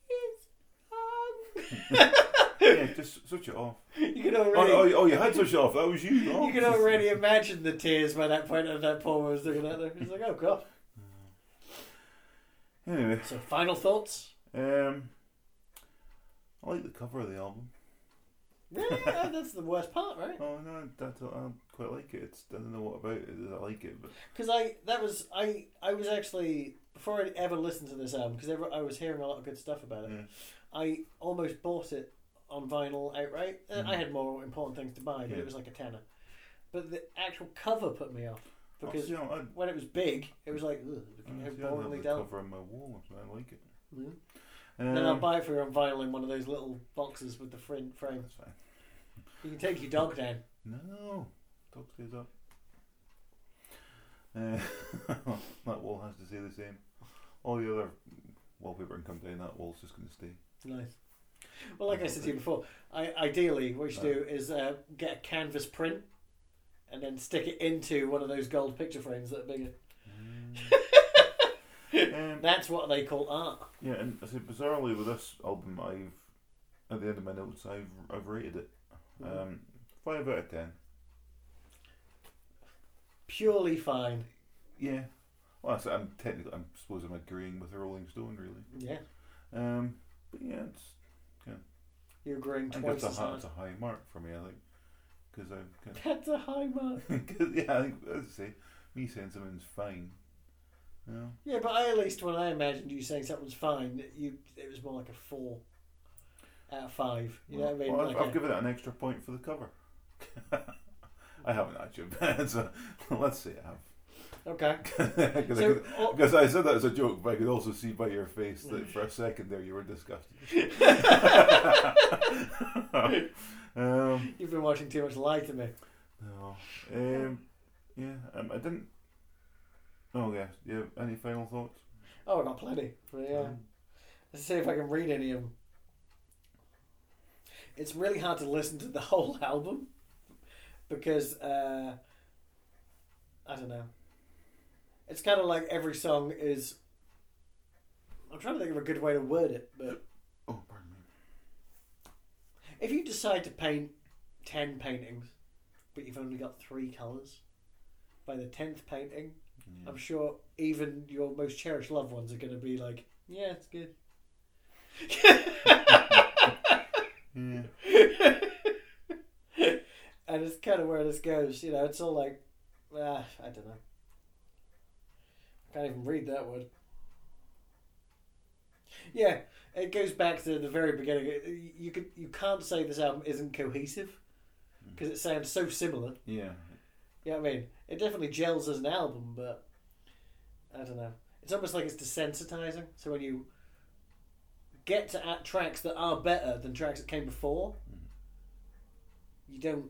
It's wrong. yeah, just switch it off. you can Oh, already, oh, oh, you had switched it off. That was you. Oh. you can already imagine the tears by that point of that Paul was looking at them. He's like, oh god. Anyway, So, final thoughts? um, I like the cover of the album. Really? Oh, that's the worst part, right? Oh no, that's, I quite like it. It's, I don't know what about it that I like it, but Because I that was I I was actually before I ever listened to this album because I was hearing a lot of good stuff about it. yeah. I almost bought it on vinyl outright. Uh, I Mhm. had more important things to buy, but Yeah. it was like a tenner. But the actual cover put me off because see, I, when it was big, it was like ugh, I, looking I, how see, I have boringly the dull. cover on my wall. I like it. Mhm. Um, then I'll buy it for you on vinyl in one of those little boxes with the frin- frame. That's fine. You can take your dog down. No, dog stays up. Uh, that wall has to stay the same. All the other wallpaper can come down. That wall's just going to stay. Nice. Well, like I said to you before, I, ideally what you should do is uh, get a canvas print and then stick it into one of those gold picture frames that are bigger. Um, That's what they call art. yeah, and I say bizarrely with this album, I've at the end of my notes, I've I've rated it um, five out of ten. Purely fine. Yeah. Well, I'm technically, I'm suppose I'm agreeing with the Rolling Stone, really. Yeah. Um, but yeah, it's yeah. You're agreeing I twice it's a, as high, it's a high mark for me. I think because I'm kind That's a high mark. yeah, I think as I say, me saying something's fine. Know? Yeah, but I at least when I imagined you saying something's fine, you it was more like a four out of five. You know what I mean? Well, I've, Like I've a- given it an extra point for the cover. I haven't actually, so let's see. I have. okay. Because So, oh, I said that as a joke, but I could also see by your face that for a second there you were disgusted. um, you've been watching too much Lie to Me. no. Um, yeah, um, I didn't. Oh, yeah. You have any final thoughts? Oh, I got plenty. But yeah. Um, Let's see if I can read any of them. It's really hard to listen to the whole album because uh, I don't know. It's kind of like every song is. I'm trying to think of a good way to word it, but oh, pardon me. if you decide to paint ten paintings, but you've only got three colours, by the tenth painting, Yeah. I'm sure even your most cherished loved ones are going to be like, "Yeah, it's good." Yeah. and it's kind of where this goes. You know, it's all like, ah, I don't know. I can't even read that word. Yeah, it goes back to the very beginning. You could you can't say this album isn't cohesive because it sounds so similar. Yeah. Yeah, I mean, it definitely gels as an album, but I don't know. It's almost like it's desensitizing. So when you get to at tracks that are better than tracks that came before, you don't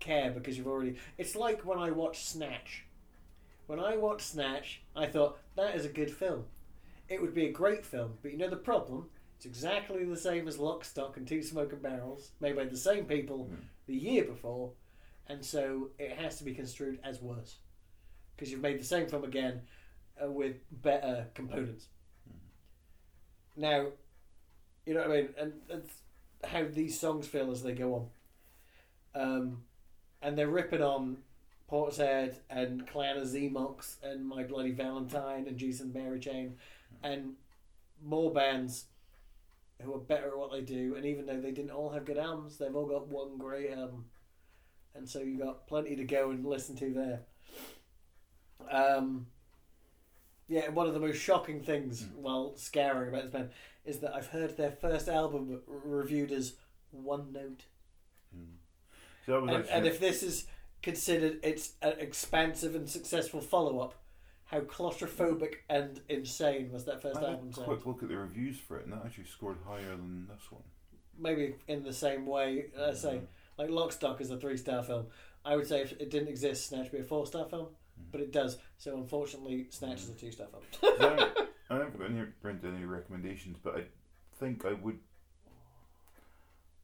care because you've already. It's like when I watch Snatch. When I watched Snatch, I thought that is a good film. It would be a great film, but you know the problem? It's exactly the same as Lock, Stock, and Two Smoking Barrels, made by the same people Mm. the year before, and so it has to be construed as worse because you've made the same film again uh, with better components. Now, you know what I mean, and that's how these songs feel as they go on. Um, and they're ripping on Portishead and Clan of Xymox and My Bloody Valentine and Jesus and Mary Chain and more bands who are better at what they do. And even though they didn't all have good albums, they've all got one great album. And so you got plenty to go and listen to there. Um, yeah, one of the most shocking things, well, scaring about this band, is that I've heard their first album reviewed as one note. So And, actually and if this is considered its an expansive and successful follow up, how claustrophobic and insane was that first I had album a quick look at the reviews for it, and that actually scored higher than this one. Maybe in the same way, I say, Mhm. Like Lockstock is a three star film. I would say if it didn't exist, Snatch would be a four star film, Mm-hmm. but it does. So unfortunately, Snatch is a two star film. I, I haven't got any, any recommendations, but I think I would.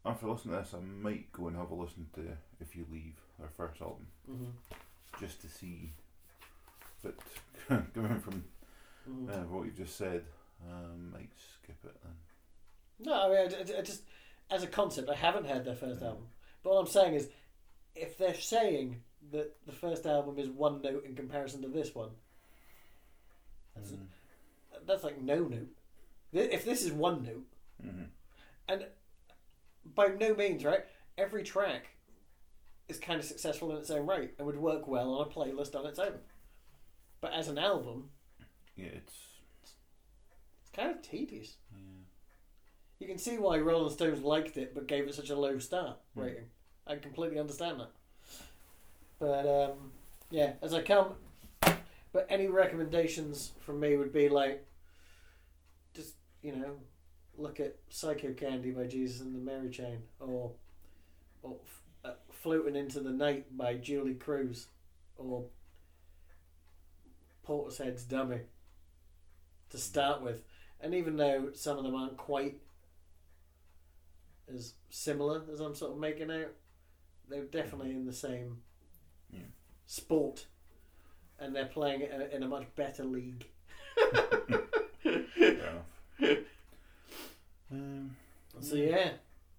After listening to this, I might go and have a listen to If You Leave, their first album, hmm just to see. But coming from hmm uh, what you've just said, um, might skip it then. No, I mean, I, I- I just as a concept, I haven't heard their first album. But all I'm saying is, if they're saying that the first album is one note in comparison to this one, that's, Mm. that's like no note. If this is one note, Mhm. and by no means, right, every track is kind of successful in its own right and would work well on a playlist on its own. But as an album, Yeah, it's. it's kind of tedious. Yeah. You can see why Rolling Stones liked it but gave it such a low star Hmm. rating. I completely understand that. But um, yeah, as I come, but any recommendations from me would be like, just you know, look at Psycho Candy by Jesus and the Mary Chain, or or uh, Floating into the Night by Julee Cruise, or Portishead's Dummy. To start with, and even though some of them aren't quite as similar as I'm sort of making out, they're definitely in the same Yeah. sport, and they're playing in a, in a much better league. Um, So yeah,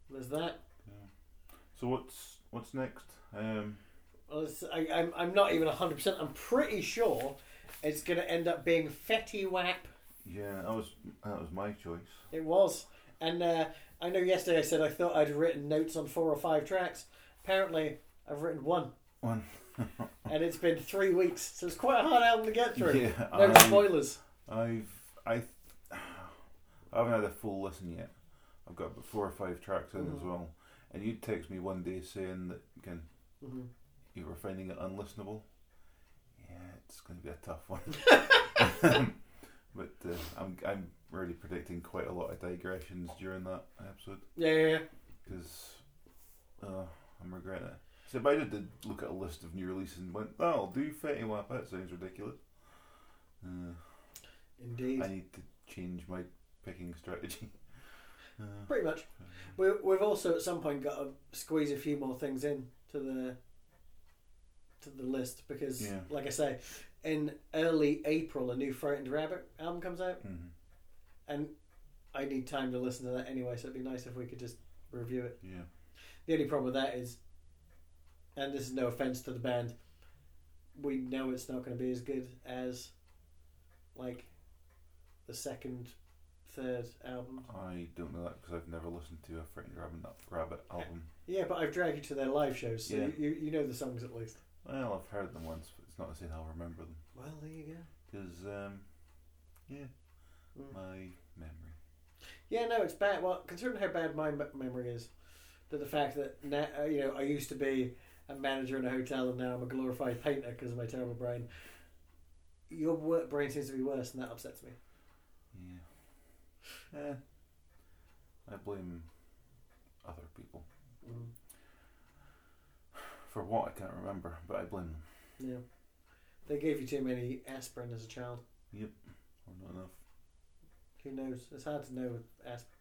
there's that. so what's what's next? Um, Well, it's, I, I'm I'm not even hundred percent. I'm pretty sure it's going to end up being Fetty Wap. yeah, that was that was my choice. It was, and uh, I know yesterday I said I thought I'd written notes on four or five tracks. Apparently, I've written one, One. and it's been three weeks, so it's quite a hard album to get through. Yeah, no I- spoilers. I've I I haven't had a full listen yet. I've got about four or five tracks in as Mhm. well. And you text me one day saying that again hmm you were finding it unlistenable. Yeah, it's going to be a tough one. but uh, I'm I'm really predicting quite a lot of digressions during that episode Yeah, yeah, yeah. because uh, I'm regretting it. So if I did look at a list of new releases and went, "Oh, I'll do Fetty Wap," that sounds ridiculous. Uh, Indeed. I need to change my picking strategy. Uh, Pretty much. We, we've also at some point got to squeeze a few more things in to the to the list because, Yeah. like I say, in early April a new Frightened Rabbit album comes out, mhm. And I need time to listen to that anyway. So it'd be nice if we could just review it. Yeah. The only problem with that is, and this is no offense to the band, we know it's not going to be as good as like the second, third album. I don't know that because I've never listened to a Frightened Rabbit, Rabbit album. Yeah, but I've dragged you to their live shows, so Yeah. you, you know the songs at least. Well, I've heard them once, but it's not to say I'll remember them. Well, there you go. Because, um, yeah, Mm. my memory. Yeah, no, it's bad. Well, considering how bad my memory is, that the fact that uh, you know I used to be a manager in a hotel and now I'm a glorified painter because of my terrible brain. Your wor- brain seems to be worse, and that upsets me. Yeah. Eh. I blame other people. Mm. For what, I can't remember, but I blame them. Yeah, they gave you too many aspirin as a child. Yep, or not enough. Who knows? It's hard to know with aspirin.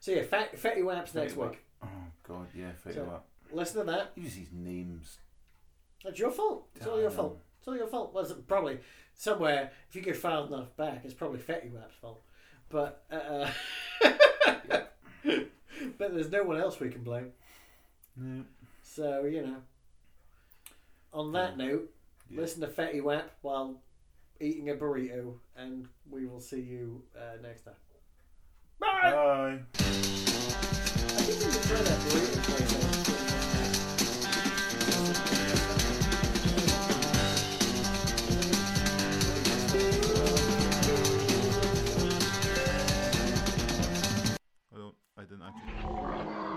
So yeah, fat, fatty waps next Fatty Wap. week. Oh, God, yeah, Fetty So- Wap. Listen to that. Uses his names. That's your fault. It's all your fault. It's all your fault. Well, probably somewhere. If you go far enough back, it's probably Fetty Wap's fault. But uh, but there's no one else we can blame. No. So you know. On that note, Yeah. listen to Fetty Wap while eating a burrito, and we will see you uh, next time. Bye. Bye. I don't. I didn't actually.